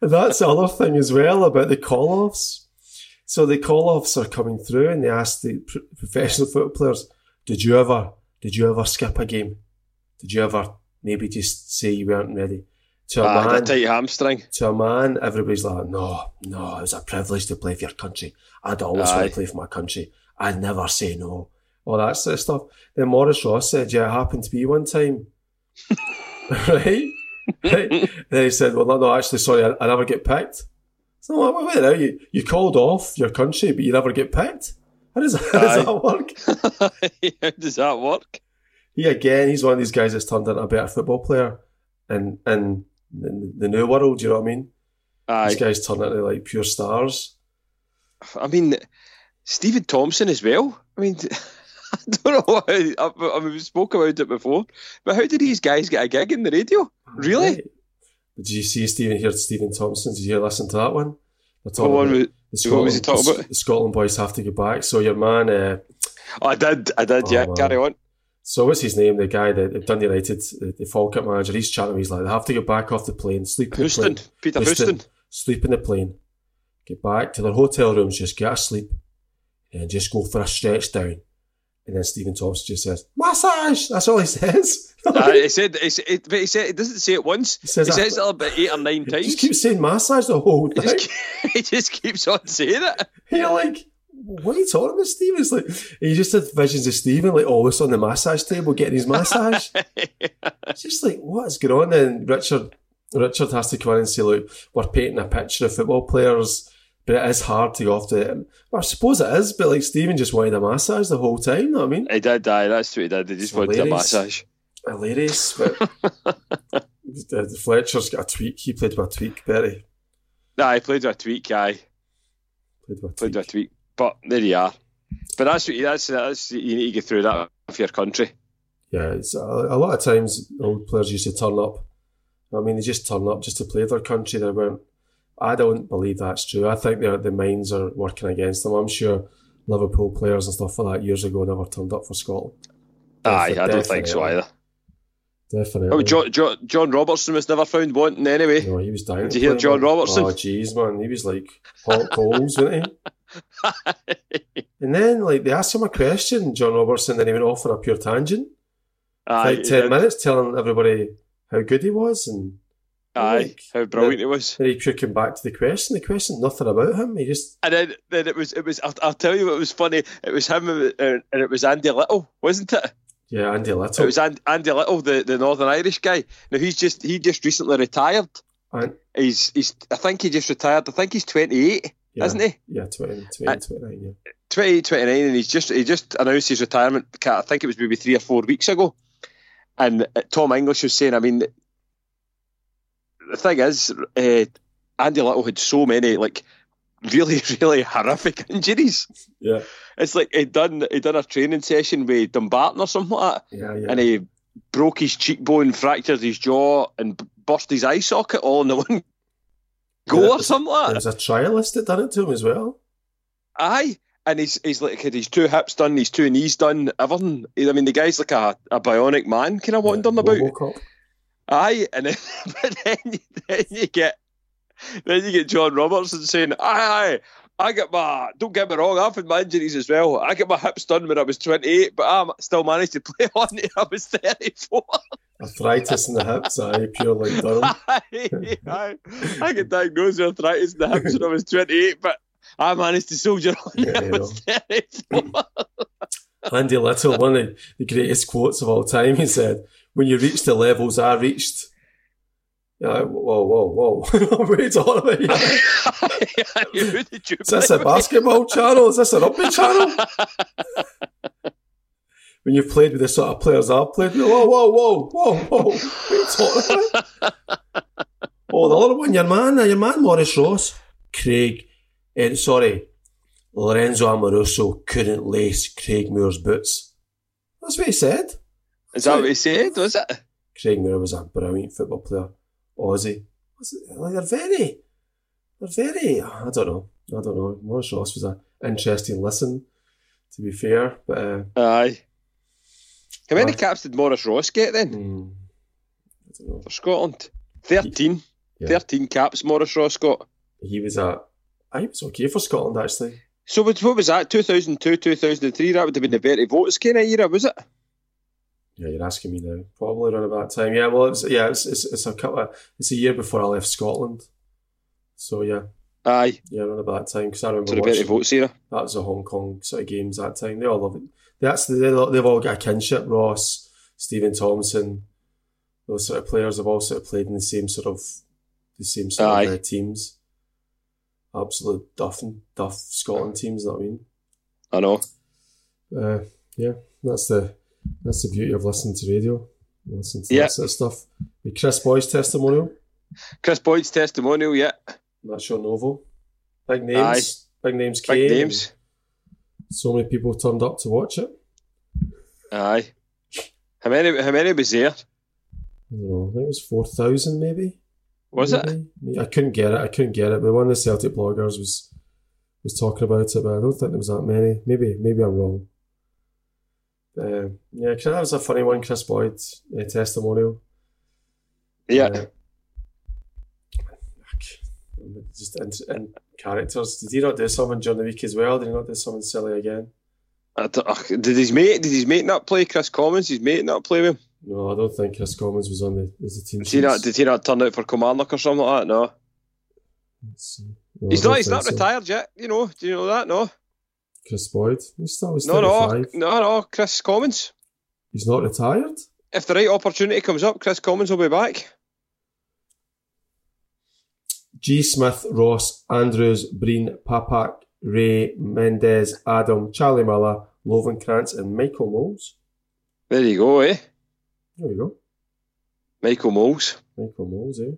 [SPEAKER 1] that's the other thing as well about the call-offs. So the call-offs are coming through and they ask the pr- professional football players, did you ever, did you ever skip a game? Did you ever maybe just say you weren't ready? To a man,
[SPEAKER 2] tight hamstring.
[SPEAKER 1] to a man, everybody's like, no, no, it was a privilege to play for your country. I'd always
[SPEAKER 2] Aye.
[SPEAKER 1] want to play for my country. I'd never say no. All that sort of stuff. Then Maurice Ross said, yeah, it happened to me one time. right? right? Then he said, well, no, no, actually, sorry, I, I never get picked. So, wait, wait, wait now, you, you called off your country, but you never get picked? How does, how does that work?
[SPEAKER 2] How does that work?
[SPEAKER 1] He, again, he's one of these guys that's turned into a better football player in, in the, the new world, you know what I mean?
[SPEAKER 2] Aye.
[SPEAKER 1] These guys turn into like pure stars.
[SPEAKER 2] I mean, Steven Thompson as well. I mean, I don't know. How, I, I mean, we spoke about it before, but how did these guys get a gig in the radio? Really?
[SPEAKER 1] Right. Did you see Stephen hear Steven Thompson? Did you hear listen to that one? They're
[SPEAKER 2] The
[SPEAKER 1] talking
[SPEAKER 2] one with,
[SPEAKER 1] the
[SPEAKER 2] what was he talking about?
[SPEAKER 1] The Scotland boys have to get back. So your man, uh,
[SPEAKER 2] I did, I did.
[SPEAKER 1] Oh,
[SPEAKER 2] yeah,
[SPEAKER 1] man.
[SPEAKER 2] carry on.
[SPEAKER 1] So what's his name? The guy that that Dundee United, the, the Falkirk manager. He's chatting. He's like, they have to get back off the plane, sleep in the plane,
[SPEAKER 2] Peter
[SPEAKER 1] Houston.
[SPEAKER 2] Houston.
[SPEAKER 1] sleep in the plane, get back to their hotel rooms, just get a sleep, and just go for a stretch down. And then Steven Thompson just says, massage. That's all he says.
[SPEAKER 2] uh, he said, he said, but he said, it doesn't say it once.
[SPEAKER 1] He says
[SPEAKER 2] he says it about eight or nine times.
[SPEAKER 1] He just keeps saying massage the whole
[SPEAKER 2] He
[SPEAKER 1] thing.
[SPEAKER 2] just, he just keeps on saying it.
[SPEAKER 1] You're like, what are you talking about, Stephen? It's like he just had visions of Stephen, like oh, always on the massage table getting his massage. it's just like what is going on? Then Richard Richard has to come in and say, look, we're painting a picture of football players, but it is hard to go off the. Well, I suppose it is, but like Stephen just wanted a massage the whole time. You know what I mean?
[SPEAKER 2] He did, aye, that's what he did. He just wanted a massage.
[SPEAKER 1] Hilarious, but the, Fletcher's got a tweak. He played with a tweak, Bertie.
[SPEAKER 2] Nah, he played with a tweak, aye.
[SPEAKER 1] Played with a tweak.
[SPEAKER 2] Played with a tweak. But there you are. But that's what that's that's you need to get through that for your country.
[SPEAKER 1] Yeah, it's a, a lot of times old players used to turn up. I mean, they just turn up just to play their country. They weren't. I don't believe that's true. I think the minds are working against them. I'm sure Liverpool players and stuff like that years ago never turned up for Scotland.
[SPEAKER 2] Aye, I don't think so either.
[SPEAKER 1] Definitely.
[SPEAKER 2] Oh, John, John, John Robertson was never found wanting anyway.
[SPEAKER 1] No, he was dying.
[SPEAKER 2] Did you hear John oh, Robertson?
[SPEAKER 1] Oh, jeez, man. He was like hot coals, wasn't he? and then, like, they asked him a question, John Robertson, and he went off on a pure tangent.
[SPEAKER 2] Aye,
[SPEAKER 1] like 10 minutes telling everybody how good he was and
[SPEAKER 2] Aye, like, how brilliant he was.
[SPEAKER 1] And he took him back to the question. The question, nothing about him. He just
[SPEAKER 2] and then, then it was it was. I'll, I'll tell you what was funny. It was him uh, and it was Andy Little, wasn't it?
[SPEAKER 1] Yeah, Andy Little.
[SPEAKER 2] It was Andy, Andy Little, the, the Northern Irish guy. Now he's just he just recently retired.
[SPEAKER 1] And
[SPEAKER 2] he's he's I think he just retired. I think he's twenty eight,
[SPEAKER 1] yeah,
[SPEAKER 2] isn't he?
[SPEAKER 1] Yeah, 20, 20 29, yeah.
[SPEAKER 2] 28, 29, and he's just he just announced his retirement. I think it was maybe three or four weeks ago. And uh, Tom English was saying, I mean, the thing is, uh, Andy Little had so many like really, really horrific injuries.
[SPEAKER 1] Yeah.
[SPEAKER 2] It's like he done he done a training session with Dumbarton or something like
[SPEAKER 1] that. Yeah, yeah.
[SPEAKER 2] And he broke his cheekbone, fractured his jaw, and burst his eye socket all in the one go yeah, or something like that.
[SPEAKER 1] There's a trialist that done it to him as well.
[SPEAKER 2] Aye. And he's he's like had his two hips done, his two knees done, everything. I mean, the guy's like a, a bionic man, kind of yeah, wondering about.
[SPEAKER 1] Robocop.
[SPEAKER 2] Aye, and then, but then, then you get then you get John Robertson saying, aye, aye, I get my, don't get me wrong, I've had my injuries as well. I get my hips done when I was 28, but I still managed to play on it. I was 34.
[SPEAKER 1] Arthritis in the hips, aye, pure like Durham.
[SPEAKER 2] aye, aye. I get diagnosed with arthritis in the hips when I was 28, but I managed to soldier on yeah. I was 34.
[SPEAKER 1] Andy Little, one of the greatest quotes of all time, he said, when you reach the levels I reached, yeah, whoa, whoa, whoa. what are you talking about?
[SPEAKER 2] Is
[SPEAKER 1] this a basketball channel? Is this a rugby channel? when you've played with the sort of players I've played with, whoa, whoa, whoa, whoa, whoa. Are you talking about? oh, the other one, your man, your man Maurice Ross, Craig, eh, sorry, Lorenzo Amoruso couldn't lace Craig Moore's boots. That's what he said.
[SPEAKER 2] Is that what he said, was it?
[SPEAKER 1] Craig Moore was a brilliant football player. Aussie. They're very, they're very. I don't know. I don't know. Maurice Ross was an interesting listen, to be fair. But uh,
[SPEAKER 2] aye. How many caps did Maurice Ross get then?
[SPEAKER 1] Mm, I don't know.
[SPEAKER 2] For Scotland, thirteen. He, yeah. Thirteen caps Maurice Ross got.
[SPEAKER 1] He was a. I was okay for Scotland actually.
[SPEAKER 2] So what was that? Two thousand two, two thousand three. That would have been the very Vogts kind of era, was it?
[SPEAKER 1] Yeah, you're asking me now. Probably around about time. Yeah, well, it's yeah, it's, it's, it's a couple. Of, it's a year before I left Scotland. So yeah.
[SPEAKER 2] Aye.
[SPEAKER 1] Yeah, around about that time because I remember.
[SPEAKER 2] To the Berti Vogts era.
[SPEAKER 1] That was the Hong Kong sort of games that time. They all love it. That's they, they've all got a kinship. Ross, Steven Thompson, those sort of players have all sort of played in the same sort of the same sort Aye. of uh, teams. Absolute duff and duff Scotland teams. That I mean.
[SPEAKER 2] I know.
[SPEAKER 1] Uh, yeah, that's the that's the beauty of listening to radio. Listen to
[SPEAKER 2] yeah.
[SPEAKER 1] that sort of stuff. With Kris Boyd's testimonial.
[SPEAKER 2] Kris Boyd's testimonial, yeah.
[SPEAKER 1] That's your novel. Big names. Aye. Big names came.
[SPEAKER 2] Big names.
[SPEAKER 1] So many people turned up to watch it.
[SPEAKER 2] Aye. How many how many was there? I
[SPEAKER 1] don't know, I think it was four thousand maybe.
[SPEAKER 2] Was maybe?
[SPEAKER 1] it? I couldn't get it. I couldn't get it. But one of the Celtic bloggers was was talking about it, but I don't think there was that many. Maybe maybe I'm wrong. Uh, yeah, that was a funny one, Kris Boyd uh, testimonial.
[SPEAKER 2] Yeah. Uh,
[SPEAKER 1] just in, in, characters. Did he not do something during the week as well? Did he not do something silly again?
[SPEAKER 2] did his mate? Did his mate not play Kris Commons? His mate not play with him?
[SPEAKER 1] No, I don't think Kris Commons was on the as the team.
[SPEAKER 2] Did he not? Did he not turn out for Kilmarnock or something like that? No.
[SPEAKER 1] Let's see. No,
[SPEAKER 2] he's not. He's not so. retired yet. You know? Do you know that? No.
[SPEAKER 1] Kris Boyd. He's still he's
[SPEAKER 2] No, no, no, no. Kris Commons.
[SPEAKER 1] He's not retired.
[SPEAKER 2] If the right opportunity comes up, Kris Commons will be back.
[SPEAKER 1] G. Smith, Ross, Andrews, Breen, Papac, Ray, Mendez, Adam, Charlie Miller, Lovenkrands, and Michael Mols.
[SPEAKER 2] There you go, eh?
[SPEAKER 1] There we go.
[SPEAKER 2] Michael Mols.
[SPEAKER 1] Michael Mols, eh?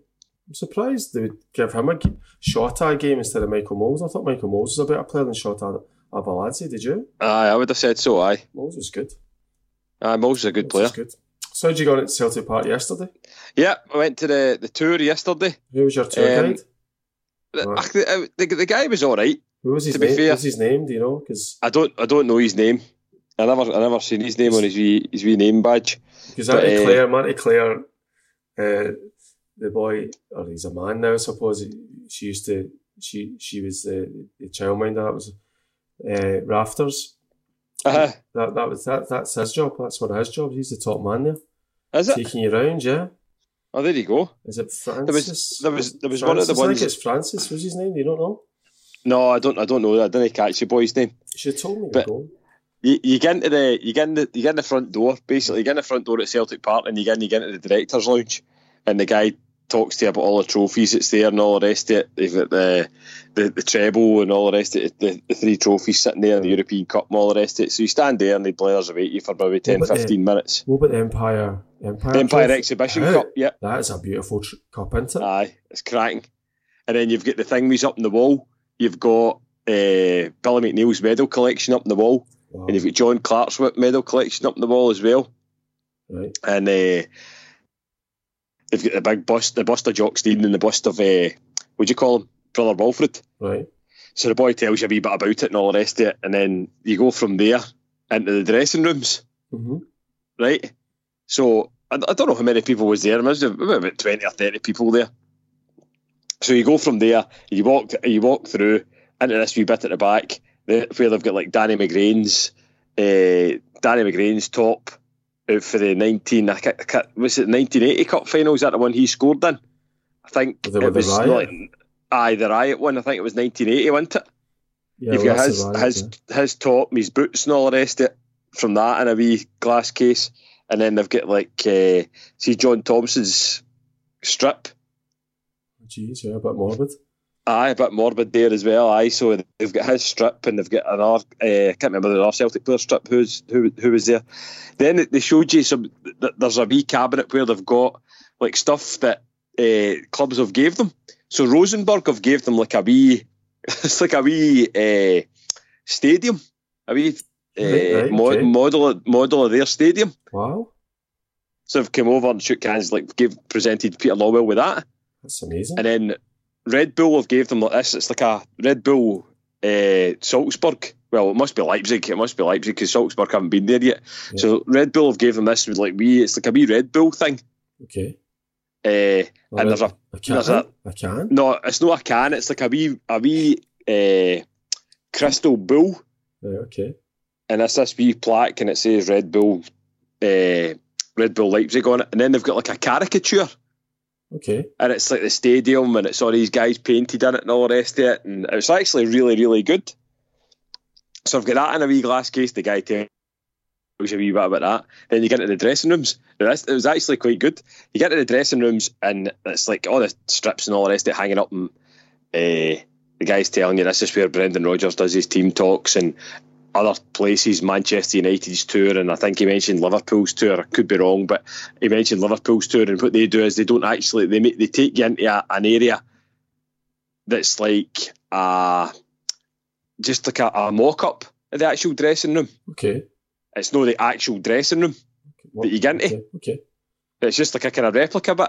[SPEAKER 1] I'm surprised they would give him a g- shot at a game instead of Michael Mols. I thought Michael Mols was a better player than Shota Arveladze, did you?
[SPEAKER 2] Aye, I would have said so, aye.
[SPEAKER 1] Mols was good.
[SPEAKER 2] Aye, Mols is a good
[SPEAKER 1] Mols
[SPEAKER 2] player.
[SPEAKER 1] good. So how'd you go at Celtic Park yesterday?
[SPEAKER 2] Yeah, I went to the, the tour yesterday.
[SPEAKER 1] Who was your tour
[SPEAKER 2] Um,
[SPEAKER 1] guide?
[SPEAKER 2] The,
[SPEAKER 1] Right.
[SPEAKER 2] the, the, the guy was alright.
[SPEAKER 1] Who was his
[SPEAKER 2] to be
[SPEAKER 1] name?
[SPEAKER 2] fair-
[SPEAKER 1] What's his name? Do you know? Because
[SPEAKER 2] I don't I don't know his name. I never I never seen his name on his wee his wee name badge.
[SPEAKER 1] because Auntie
[SPEAKER 2] uh,
[SPEAKER 1] Claire, Auntie Claire, uh, the boy, or he's a man now, I suppose. She used to, she she was the, the childminder. That was uh, Rafters.
[SPEAKER 2] Uh-huh.
[SPEAKER 1] That that was that. That's his job. That's one of his jobs. He's the top man there,
[SPEAKER 2] Is it?
[SPEAKER 1] taking you around. Yeah.
[SPEAKER 2] Oh, there you go.
[SPEAKER 1] Is it Francis?
[SPEAKER 2] was- there was- there was one of the
[SPEAKER 1] Francis? I
[SPEAKER 2] ones
[SPEAKER 1] think it's Francis. Was his name? You don't know?
[SPEAKER 2] No, I don't I don't know. I didn't catch the boy's name.
[SPEAKER 1] You should have told me.
[SPEAKER 2] But- You, you get into the you get in the you get in the front door. Basically, you get in the front door at Celtic Park, and you get in, you get into the directors' lounge, and the guy talks to you about all the trophies that's there and all the rest of it. They've got the the, the treble and all the rest of it, the, the three trophies sitting there, the European Cup and all the rest of it. So you stand there and the players await you for maybe 10,
[SPEAKER 1] but the-
[SPEAKER 2] 15 minutes.
[SPEAKER 1] What about the Empire? Empire.
[SPEAKER 2] Empire
[SPEAKER 1] Trophy?
[SPEAKER 2] Exhibition
[SPEAKER 1] How?
[SPEAKER 2] Cup, yeah.
[SPEAKER 1] That is a beautiful tr- cup, isn't it?
[SPEAKER 2] Aye, it's cracking. And then you've got the thingies up on the wall. You've got uh, Billy McNeill's medal collection up on the wall.
[SPEAKER 1] Wow.
[SPEAKER 2] And you've got John Clark's medal collection up on the wall as well.
[SPEAKER 1] Right.
[SPEAKER 2] And uh, they've got the big bust, the bust of Jock Stein and the bust of, uh, what do you call him? Brother Wilfred.
[SPEAKER 1] Right.
[SPEAKER 2] So the boy tells you a wee bit about it and all the rest of it. And then you go from there into the dressing rooms,
[SPEAKER 1] Mm-hmm.
[SPEAKER 2] right? So I, I don't know how many people was there. Have been about 20 or 30 people there. So you go from there, you walk you walk through into this wee bit at the back the- where they've got like Danny McGrain's uh, Danny McGrain's top out for the 19 I can't, I can't, was it 1980 Cup final? Is that the one he scored in? I think
[SPEAKER 1] The-
[SPEAKER 2] it was
[SPEAKER 1] Riot?
[SPEAKER 2] like aye the Riot one. I think it was 1980, wasn't it?
[SPEAKER 1] Yeah,
[SPEAKER 2] You've
[SPEAKER 1] well,
[SPEAKER 2] got his
[SPEAKER 1] right,
[SPEAKER 2] his
[SPEAKER 1] yeah.
[SPEAKER 2] his top, his boots, and all the rest of it from that in a wee glass case, and then they've got like uh, see John Thomson's strip.
[SPEAKER 1] Jeez, yeah, a bit morbid.
[SPEAKER 2] Aye, a bit morbid there as well. Aye, so they've got his strip and they've got another. Uh, I can't remember the other Celtic player strip. Who's who? Who was there? Then they showed you some. There's a wee cabinet where they've got like stuff that uh, clubs have gave them. So Rosenborg have gave them like a wee. It's like a wee uh, stadium, a wee uh,
[SPEAKER 1] Right, right,
[SPEAKER 2] mo-
[SPEAKER 1] okay.
[SPEAKER 2] model of- model of their stadium.
[SPEAKER 1] Wow,
[SPEAKER 2] So they've come over and shook hands, like give presented Peter Lawwell with that.
[SPEAKER 1] that's amazing.
[SPEAKER 2] And then Red Bull have gave them like this. It's like a Red Bull uh, Salzburg. Well, it must be Leipzig. It must be Leipzig because Salzburg haven't been there yet.
[SPEAKER 1] Yeah.
[SPEAKER 2] So Red Bull have gave them this with like we. It's like a wee Red Bull thing.
[SPEAKER 1] okay.
[SPEAKER 2] Uh, and there's a
[SPEAKER 1] I can.
[SPEAKER 2] there's a-
[SPEAKER 1] I can.
[SPEAKER 2] no, it's not a can. It's like a wee a wee uh, crystal bull,
[SPEAKER 1] okay.
[SPEAKER 2] and it's this wee plaque, and it says Red Bull. Red Bull Leipzig on it, and then they've got like a caricature
[SPEAKER 1] Okay.
[SPEAKER 2] and it's like the stadium and it's all these guys painted in it and all the rest of it. And it's actually really really good. So I've got that in a wee glass case. The guy tells you a wee bit about that. Then you get into the dressing rooms. That's- it was actually quite good. You get into the dressing rooms and it's like all the strips and all the rest of it hanging up and uh, the guy's telling you this is where Brendan Rodgers does his team talks and other places, Manchester United's tour, and I think he mentioned Liverpool's tour. I could be wrong, but he mentioned Liverpool's tour, and what they do is they don't actually they make, they take you into a, an area that's like just like a, a mock up of the actual dressing room.
[SPEAKER 1] Okay.
[SPEAKER 2] It's not the actual dressing room.
[SPEAKER 1] What-
[SPEAKER 2] That you get into?
[SPEAKER 1] Okay. okay.
[SPEAKER 2] It's just like a kind of replica bit.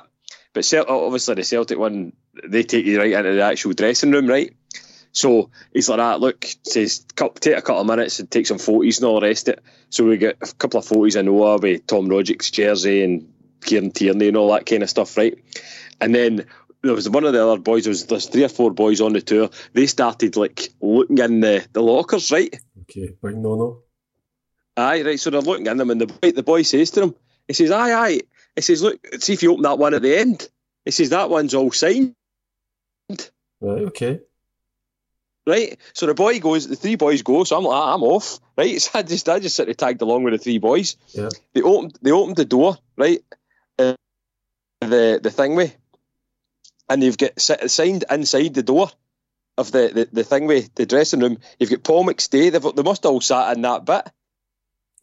[SPEAKER 2] But obviously the Celtic one, they take you right into the actual dressing room, right? So he's like that. Look, says take a couple of minutes and take some photos and all the rest of it. So we get a couple of photos in Noah with Tom Rogic's jersey and Kieran Tierney and all that kind of stuff, right? And then there was one of the other boys. There was there's three or four boys on the tour. They started like looking in the, the lockers, right?
[SPEAKER 1] Okay. Big no no.
[SPEAKER 2] Aye, right. So they're looking in them, and the boy, the boy says to them, he says, "Aye, aye." He says, "Look, see if you open that one at the end." He says that one's all signed.
[SPEAKER 1] Right. Okay.
[SPEAKER 2] Right? So the boy goes, the three boys go, so I'm like, ah, I'm off, right? So I just, I just sort of tagged along with the three boys.
[SPEAKER 1] Yeah.
[SPEAKER 2] They opened, they opened the door, right? Uh, the the thing way, and you've got signed inside the door of the the, the thing way, the dressing room. You've got Paul McStay. They've, they must have all sat in that bit.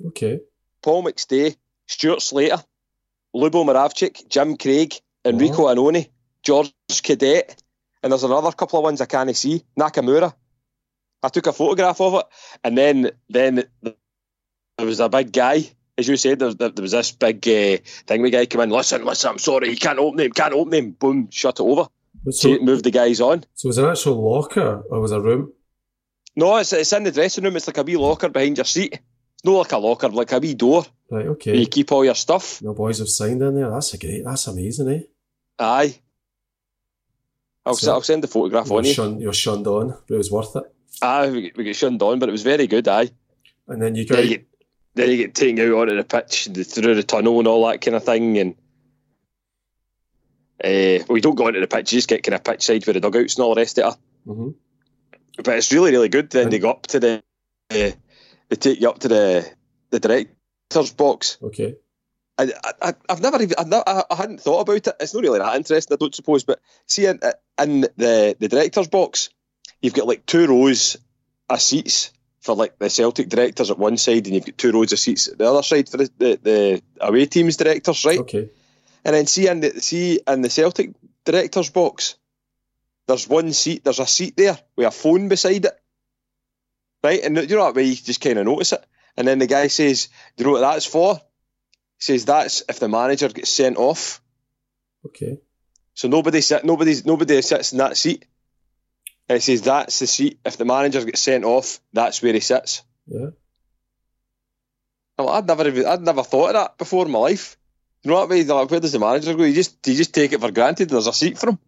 [SPEAKER 1] Okay.
[SPEAKER 2] Paul McStay, Stuart Slater, Lubo Moravcik, Jim Craig, Enrico Annoni, Jorge Cadete, and there's another couple of ones I can't see. Nakamura. I took a photograph of it, and then then there was a big guy, as you said. There, there, there was this big uh, thing. We guy come in. Listen, listen. I'm sorry, you can't open him. Can't open him. Boom, shut it over. So, move the guys on.
[SPEAKER 1] so was it an actual locker or was it a room?
[SPEAKER 2] No, it's, it's in the dressing room. It's like a wee locker behind your seat. It's not like a locker, like a wee door
[SPEAKER 1] Right,
[SPEAKER 2] where
[SPEAKER 1] okay.
[SPEAKER 2] you keep all your stuff.
[SPEAKER 1] No boys have signed in there. That's a great. That's amazing, eh?
[SPEAKER 2] Aye. I'll,
[SPEAKER 1] So-
[SPEAKER 2] I'll send the photograph on you.
[SPEAKER 1] shun, you're shunned on, but it was worth it.
[SPEAKER 2] Aye, we, we get shunned on, but it was very good. Aye.
[SPEAKER 1] And then you go.
[SPEAKER 2] Then you get, then you get taken out onto the pitch through the tunnel and all that kind of thing, and uh, well, you don't go onto the pitch; you just get kind of pitch side with the dugouts and all the rest of it.
[SPEAKER 1] Mhm.
[SPEAKER 2] But it's really, really good. Then they go up to the, uh, they take you up to the the director's box.
[SPEAKER 1] Okay.
[SPEAKER 2] I, I, I've never even, I've never, I, I hadn't thought about it. It's not really that interesting, I don't suppose. But see, in, in the the director's box, you've got like two rows of seats for like the Celtic directors at one side, and you've got two rows of seats at the other side for the, the, the away team's directors, right?
[SPEAKER 1] Okay.
[SPEAKER 2] And then see in the see in the Celtic director's box, there's one seat. There's a seat there with a phone beside it, right? And you know that way you just kind of notice it. And then the guy says, "Do you know what that's for?" Says that's if the manager gets sent off.
[SPEAKER 1] Okay.
[SPEAKER 2] So nobody sit, nobody's nobody sits in that seat. And he says that's the seat. If the manager gets sent off, that's where he sits.
[SPEAKER 1] Yeah.
[SPEAKER 2] Well, I'd never I'd never thought of that before in my life. You know what I mean? Like, where does the manager go? You just you just take it for granted. There's a seat for him.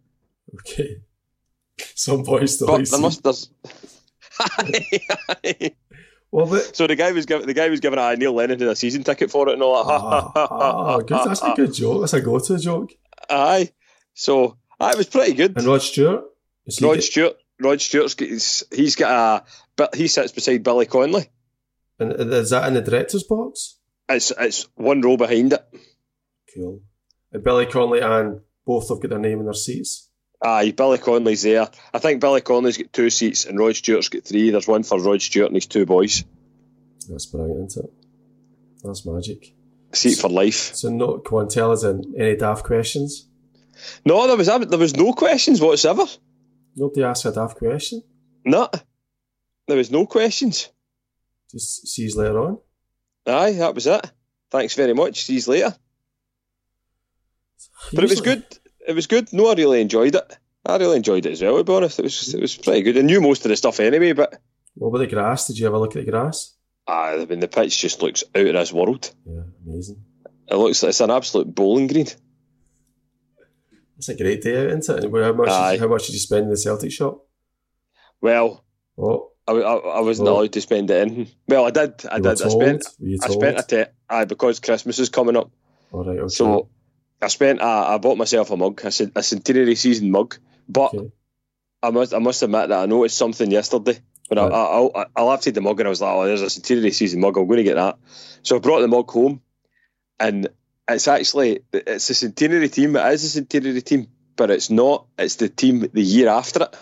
[SPEAKER 1] Okay. Some boys still.
[SPEAKER 2] But there must there's.
[SPEAKER 1] Well, but
[SPEAKER 2] so the guy was giving the guy was giving a Neil Lennon a season ticket for it and all that.
[SPEAKER 1] ah, ah, good. That's a good joke. That's a go-to joke.
[SPEAKER 2] Aye. So aye, it was pretty good.
[SPEAKER 1] And Rod Stewart.
[SPEAKER 2] Rod
[SPEAKER 1] get-
[SPEAKER 2] Stewart. Rod Stewart's got, he's, he's got a but he sits beside Billy Connolly.
[SPEAKER 1] and is that in the director's box?
[SPEAKER 2] It's it's one row behind it.
[SPEAKER 1] Cool. And Billy Connolly and both have got their name in their seats.
[SPEAKER 2] Aye, Billy Connolly's there. I think Billy Connolly's got two seats and Rod Stewart's got three. There's one for Rod Stewart and his two boys.
[SPEAKER 1] That's brilliant, isn't it? That's magic.
[SPEAKER 2] Seat for life.
[SPEAKER 1] So no Quantellas and any daft questions?
[SPEAKER 2] No, there was there was no questions whatsoever.
[SPEAKER 1] Nobody asked a daft question.
[SPEAKER 2] No, there was no questions.
[SPEAKER 1] Just see sees later on.
[SPEAKER 2] Aye, that was it. Thanks very much. See you later. But it was good. It was good. No, I really enjoyed it. I really enjoyed it as well. To be honest, it was it was pretty good. I knew most of the stuff anyway, but
[SPEAKER 1] What about the grass? Did you a look at the grass?
[SPEAKER 2] aye, I mean the pitch just looks out of this world.
[SPEAKER 1] Yeah, amazing.
[SPEAKER 2] It looks it's an absolute bowling green.
[SPEAKER 1] It's a great day out, isn't it? How much,
[SPEAKER 2] Aye.
[SPEAKER 1] how much did you spend in the Celtic shop?
[SPEAKER 2] Well,
[SPEAKER 1] Oh,
[SPEAKER 2] I, I, I wasn't
[SPEAKER 1] Oh.
[SPEAKER 2] allowed to spend it in. Well, I did. I
[SPEAKER 1] you
[SPEAKER 2] did. I spent. I spent a te- aye because Christmas is coming up.
[SPEAKER 1] All right, okay.
[SPEAKER 2] So I spent. I bought myself a mug, a, cen- a centenary season mug. But
[SPEAKER 1] Okay.
[SPEAKER 2] I must. I must admit that I noticed something yesterday. I,
[SPEAKER 1] Right.
[SPEAKER 2] I, I, I left the mug and I was like, "Oh, there's a centenary season mug. I'm going to get that." So I brought the mug home, and it's actually it's a centenary team. It is a centenary team, but it's not. It's the team the year after it.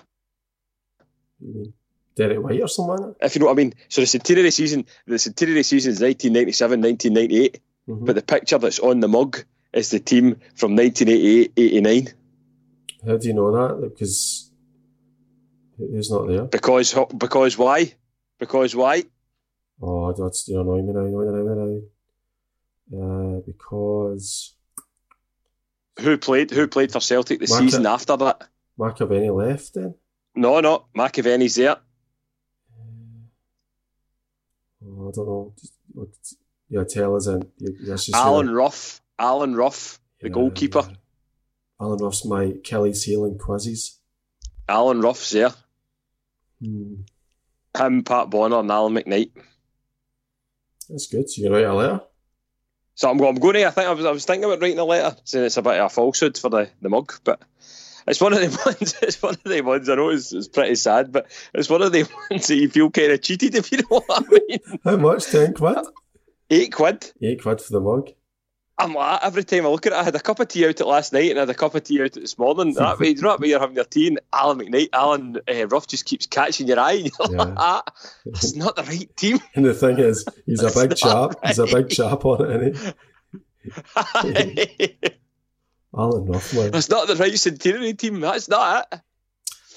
[SPEAKER 1] Mean Derek Whyte or something?
[SPEAKER 2] If you know what I mean. So the centenary season, the centenary season is 1997, 1998.
[SPEAKER 1] Mm-hmm.
[SPEAKER 2] But the picture that's on the mug is the team from 1988, 89.
[SPEAKER 1] How do you know that? Because who's not there?
[SPEAKER 2] Because because why? Because why?
[SPEAKER 1] Oh, that's you're annoying me now. Annoying me now. Uh, because
[SPEAKER 2] Who played who played for Celtic the
[SPEAKER 1] Mark
[SPEAKER 2] season after that?
[SPEAKER 1] McAvennie left then.
[SPEAKER 2] No, no, McAvennie's there.
[SPEAKER 1] Oh, I don't know. Just, yeah, tell us and you,
[SPEAKER 2] Alan Rough. Alan Rough, the
[SPEAKER 1] Yeah,
[SPEAKER 2] goalkeeper.
[SPEAKER 1] yeah. Alan Rough's my Kelly's heel and quizzes.
[SPEAKER 2] Alan Rough's there.
[SPEAKER 1] Hmm.
[SPEAKER 2] Him, Pat Bonner, and Allen McKnight.
[SPEAKER 1] That's good. So you write a letter.
[SPEAKER 2] So I'm, I'm going to. I think I was, I was thinking about writing a letter saying it's a bit of a falsehood for the, the mug, but it's one of the ones. It's one of the ones. I know it's, it's pretty sad, but it's one of the ones that you feel kind of cheated if you know what I mean.
[SPEAKER 1] How much? Ten quid?
[SPEAKER 2] Eight quid.
[SPEAKER 1] Eight quid for the mug.
[SPEAKER 2] I'm like, every time I look at it, I had a cup of tea out it last night and I had a cup of tea out it this morning. that way, you know that way you're having your tea and Allen McKnight, Alan uh, Rough just keeps catching your eye. And you're like, ah, that's not the right team.
[SPEAKER 1] And the thing is, he's a big chap.
[SPEAKER 2] right.
[SPEAKER 1] He's a big chap on it, isn't he? Alan Rough, man.
[SPEAKER 2] that's not the right centenary team. That's not it.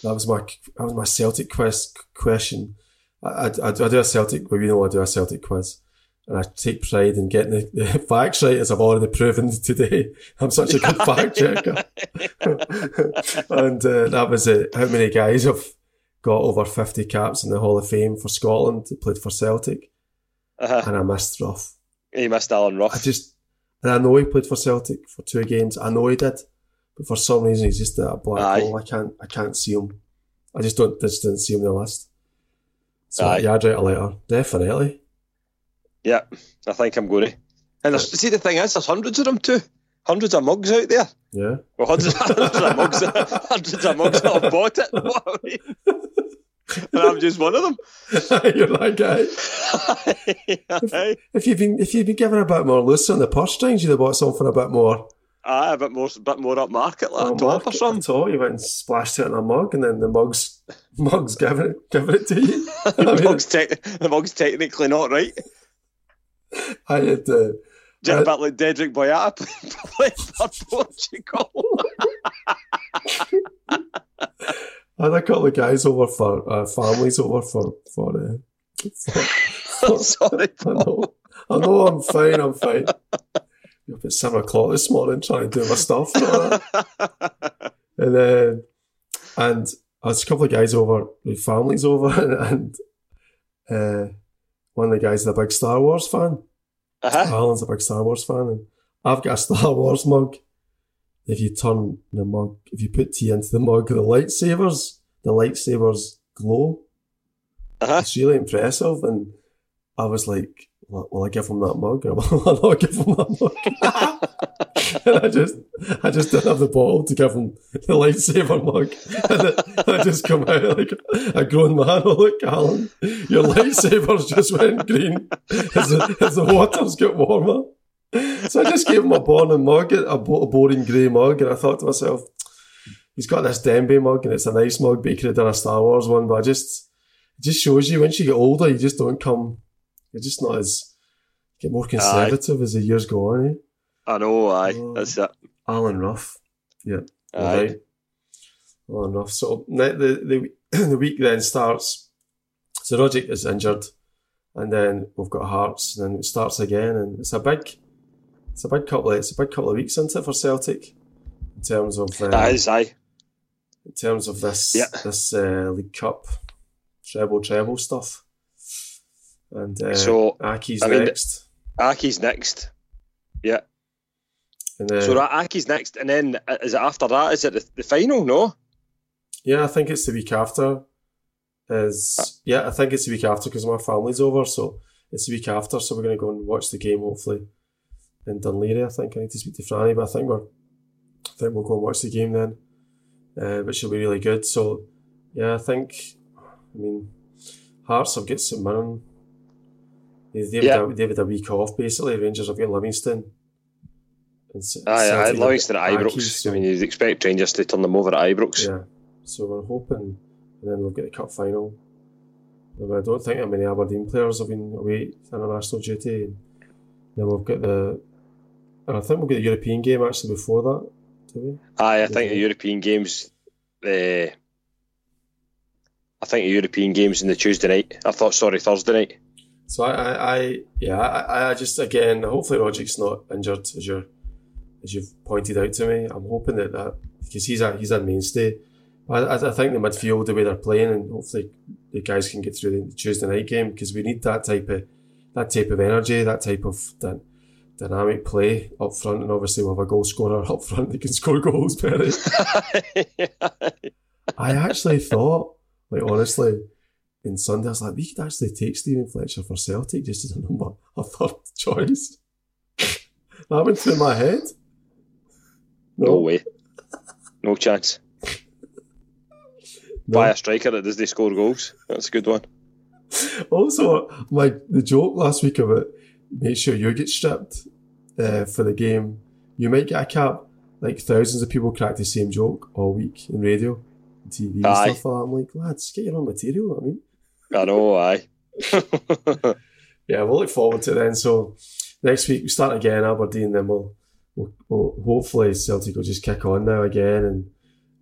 [SPEAKER 1] That was my that was my Celtic quest question. I, I, I do a Celtic, well, you know I do a Celtic quiz. And I take pride in getting the, the facts right, as I've already proven today. I'm such a good fact checker. and uh, that was it. How many guys have got over 50 caps in the Hall of Fame for Scotland played for Celtic?
[SPEAKER 2] Uh-huh.
[SPEAKER 1] And I missed Rough.
[SPEAKER 2] He missed Alan Rough.
[SPEAKER 1] I just, and I know he played for Celtic for two games. I know he did, but for some reason he's just a black
[SPEAKER 2] Aye.
[SPEAKER 1] hole. I can't, I can't see him. I just don't, just didn't see him in the list. So
[SPEAKER 2] Aye.
[SPEAKER 1] yeah, I'd write a letter, definitely.
[SPEAKER 2] Yeah, I think I'm going to. And there's, see, the thing is, there's hundreds of them too. Hundreds of mugs out there.
[SPEAKER 1] Yeah,
[SPEAKER 2] Well, hundreds, hundreds of mugs, hundreds of mugs that have bought it. I mean? And I'm just one of them.
[SPEAKER 1] you're that eh? guy.
[SPEAKER 2] Aye,
[SPEAKER 1] If you've been, if you've been given a bit more loose on the purse strings, you'd have bought something a bit more.
[SPEAKER 2] Aye, a bit more, bit more up market, like
[SPEAKER 1] Oh,
[SPEAKER 2] a top or something.
[SPEAKER 1] at all. You went and splashed it in a mug, and then the mug's mug's giving it giving it to you. I,
[SPEAKER 2] The
[SPEAKER 1] mean,
[SPEAKER 2] mug's, te- the mug's technically not right.
[SPEAKER 1] I had
[SPEAKER 2] Just
[SPEAKER 1] Uh,
[SPEAKER 2] a bit like Dedryck Boyata playing for Portugal.
[SPEAKER 1] I had a couple of guys over for uh, families over for for. Uh, for,
[SPEAKER 2] Sorry,
[SPEAKER 1] I know, I know, I'm fine, I'm fine. You're up at seven o'clock this morning trying to do my stuff, and, all that. and then and I was a couple of guys over with families over, and, and uh, one of the guys is a big Star Wars fan.
[SPEAKER 2] uh-huh.
[SPEAKER 1] Alan's a big Star Wars fan, and I've got a Star Wars mug. If you turn the mug, if you put tea into the mug, the lightsabers, the lightsabers glow.
[SPEAKER 2] Uh-huh.
[SPEAKER 1] It's really impressive, and I was like, "Will I give him that mug, or will I not give him that mug?" and I just, I just didn't have the bottle to give him the lightsaber mug, and I just come out like a grown man. Oh, look, Alan, your lightsabers just went green as the, as the waters get warmer. So I just gave him a boring mug, a, bo- a boring grey mug, and I thought to myself, he's got this Dembe mug, and it's a nice mug, but he could have done a Star Wars one. But I just, it just shows you once you get older, you just don't come, you're just not as, get more conservative as the years go on. Eh?
[SPEAKER 2] I know, aye,
[SPEAKER 1] Oh.
[SPEAKER 2] that's it.
[SPEAKER 1] Alan Rough, yeah,
[SPEAKER 2] Aye.
[SPEAKER 1] right. Alan Rough. So the the the week then starts. So Rogic is injured, and then we've got Hearts, and then it starts again, and it's a big, it's a big couple. Of, it's a big couple of weeks into it for Celtic, in terms of uh,
[SPEAKER 2] That is, aye.
[SPEAKER 1] in terms of this
[SPEAKER 2] Yeah.
[SPEAKER 1] this uh, League Cup treble treble stuff. And uh,
[SPEAKER 2] So,
[SPEAKER 1] Aki's
[SPEAKER 2] I mean,
[SPEAKER 1] next,
[SPEAKER 2] Aki's next. Yeah.
[SPEAKER 1] Uh,
[SPEAKER 2] So that Aki's next, and then uh, is it after that? Is it the, the final? No.
[SPEAKER 1] yeah, I think it's the week after. Is
[SPEAKER 2] Uh,
[SPEAKER 1] yeah, I think it's the week after because my family's over, so it's the week after. So we're going to go and watch the game hopefully in Dun Laoghaire. I think I need to speak to Franny, but I think we're, I think we'll go and watch the game then, uh, which will be really good. So yeah, I think, I mean, Hearts have got St Mirren. They- They've,
[SPEAKER 2] Yeah.
[SPEAKER 1] a, they've had a week off basically. Rangers have got Livingston. And C-
[SPEAKER 2] Aye, aye.
[SPEAKER 1] Celtic
[SPEAKER 2] Livingston at Ibrox.
[SPEAKER 1] So-
[SPEAKER 2] I mean, you'd expect Rangers to turn them over at Ibrox.
[SPEAKER 1] yeah. So we're hoping, and then we'll get the cup final. But I don't think that many Aberdeen players have been away international duty. And then we've got the, and I think we'll get the European game actually before that, do we?
[SPEAKER 2] Aye, I think the European games. Uh, I think the European games in the Tuesday night. I thought, sorry, Thursday night.
[SPEAKER 1] So I, I, I yeah, I, I just again, hopefully Rogic's not injured as as you've pointed out to me. I'm hoping that that because he's a he's a mainstay. I, I I think the midfield the way they're playing, and hopefully the guys can get through the Tuesday night game because we need that type of that type of energy, that type of dy- dynamic play up front, and obviously we have a goal scorer up front that can score goals. Perry. I actually thought, like honestly, in Sunday, I was like, we could actually take Steven Fletcher for Celtic just as a number, a third choice. that went through my head.
[SPEAKER 2] No way. No chance.
[SPEAKER 1] No.
[SPEAKER 2] by a striker that doesn't score goals. That's a good one.
[SPEAKER 1] Also, my the joke last week about make sure you get stripped uh, for the game. You might get a cap. Like thousands of people crack the same joke all week in radio, and TV, and stuff like. I'm like, lads, get your own material. I mean.
[SPEAKER 2] I know, aye.
[SPEAKER 1] yeah, we'll look forward to it then. So next week we start again Aberdeen, then we'll, we'll, we'll hopefully Celtic will just kick on now again, and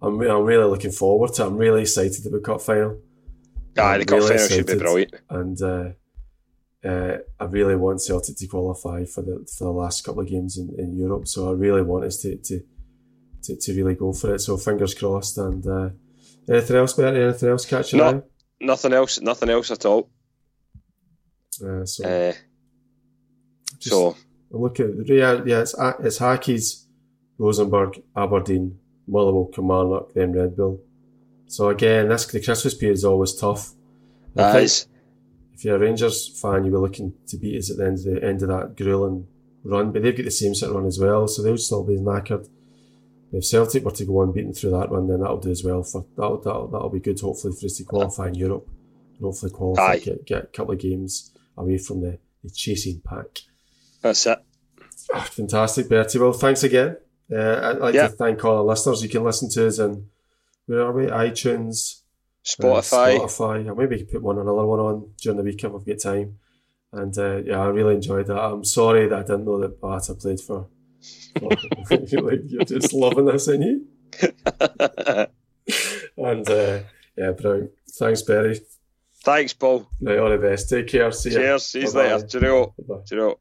[SPEAKER 1] I'm re- I'm really looking forward to. it. I'm really excited about cup final,
[SPEAKER 2] Aye, the cup
[SPEAKER 1] Really
[SPEAKER 2] final should be brilliant.
[SPEAKER 1] and uh, uh, I really want Celtic to qualify for the for the last couple of games in, in Europe. So I really want us to to, to to really go for it. So fingers crossed. And uh, anything else? Anything else catching
[SPEAKER 2] No.
[SPEAKER 1] eye?
[SPEAKER 2] Nothing else, nothing else at all.
[SPEAKER 1] Uh, so
[SPEAKER 2] Uh,
[SPEAKER 1] just-
[SPEAKER 2] so
[SPEAKER 1] Look at yeah, yeah. It's it's Hackies, Rosenborg, Aberdeen, Motherwell, Kilmarnock, then Red Bull. So again, this the Christmas period is always tough.
[SPEAKER 2] That is
[SPEAKER 1] if you're a Rangers fan, you were looking to beat us at the end of the end of that grueling run, but they've got the same sort of run as well, so they'll still be knackered. If Celtic were to go on beating through that run, then that'll do as well. For that'll that'll, that'll be good, hopefully, for us to qualify in Europe and hopefully qualify,
[SPEAKER 2] Aye.
[SPEAKER 1] get get a couple of games away from the, the chasing pack.
[SPEAKER 2] That's it.
[SPEAKER 1] Ah, fantastic, Bertie. Well, thanks again. Uh, I'd like
[SPEAKER 2] Yeah.
[SPEAKER 1] to thank all our listeners. You can listen to us on where are we? iTunes, uh,
[SPEAKER 2] Spotify.
[SPEAKER 1] Spotify. Or maybe we put one another one on during the week if we've got time. And uh, yeah, I really enjoyed that. I'm sorry that I didn't know that Bata played for. you're, like, you're just loving this, ain't you? And uh, yeah, brilliant. Thanks, Berry.
[SPEAKER 2] Thanks, Paul.
[SPEAKER 1] Right, all the best. Take care. See ya.
[SPEAKER 2] Cheers. See you later. Cheerio.
[SPEAKER 1] Bye-bye.
[SPEAKER 2] Cheerio.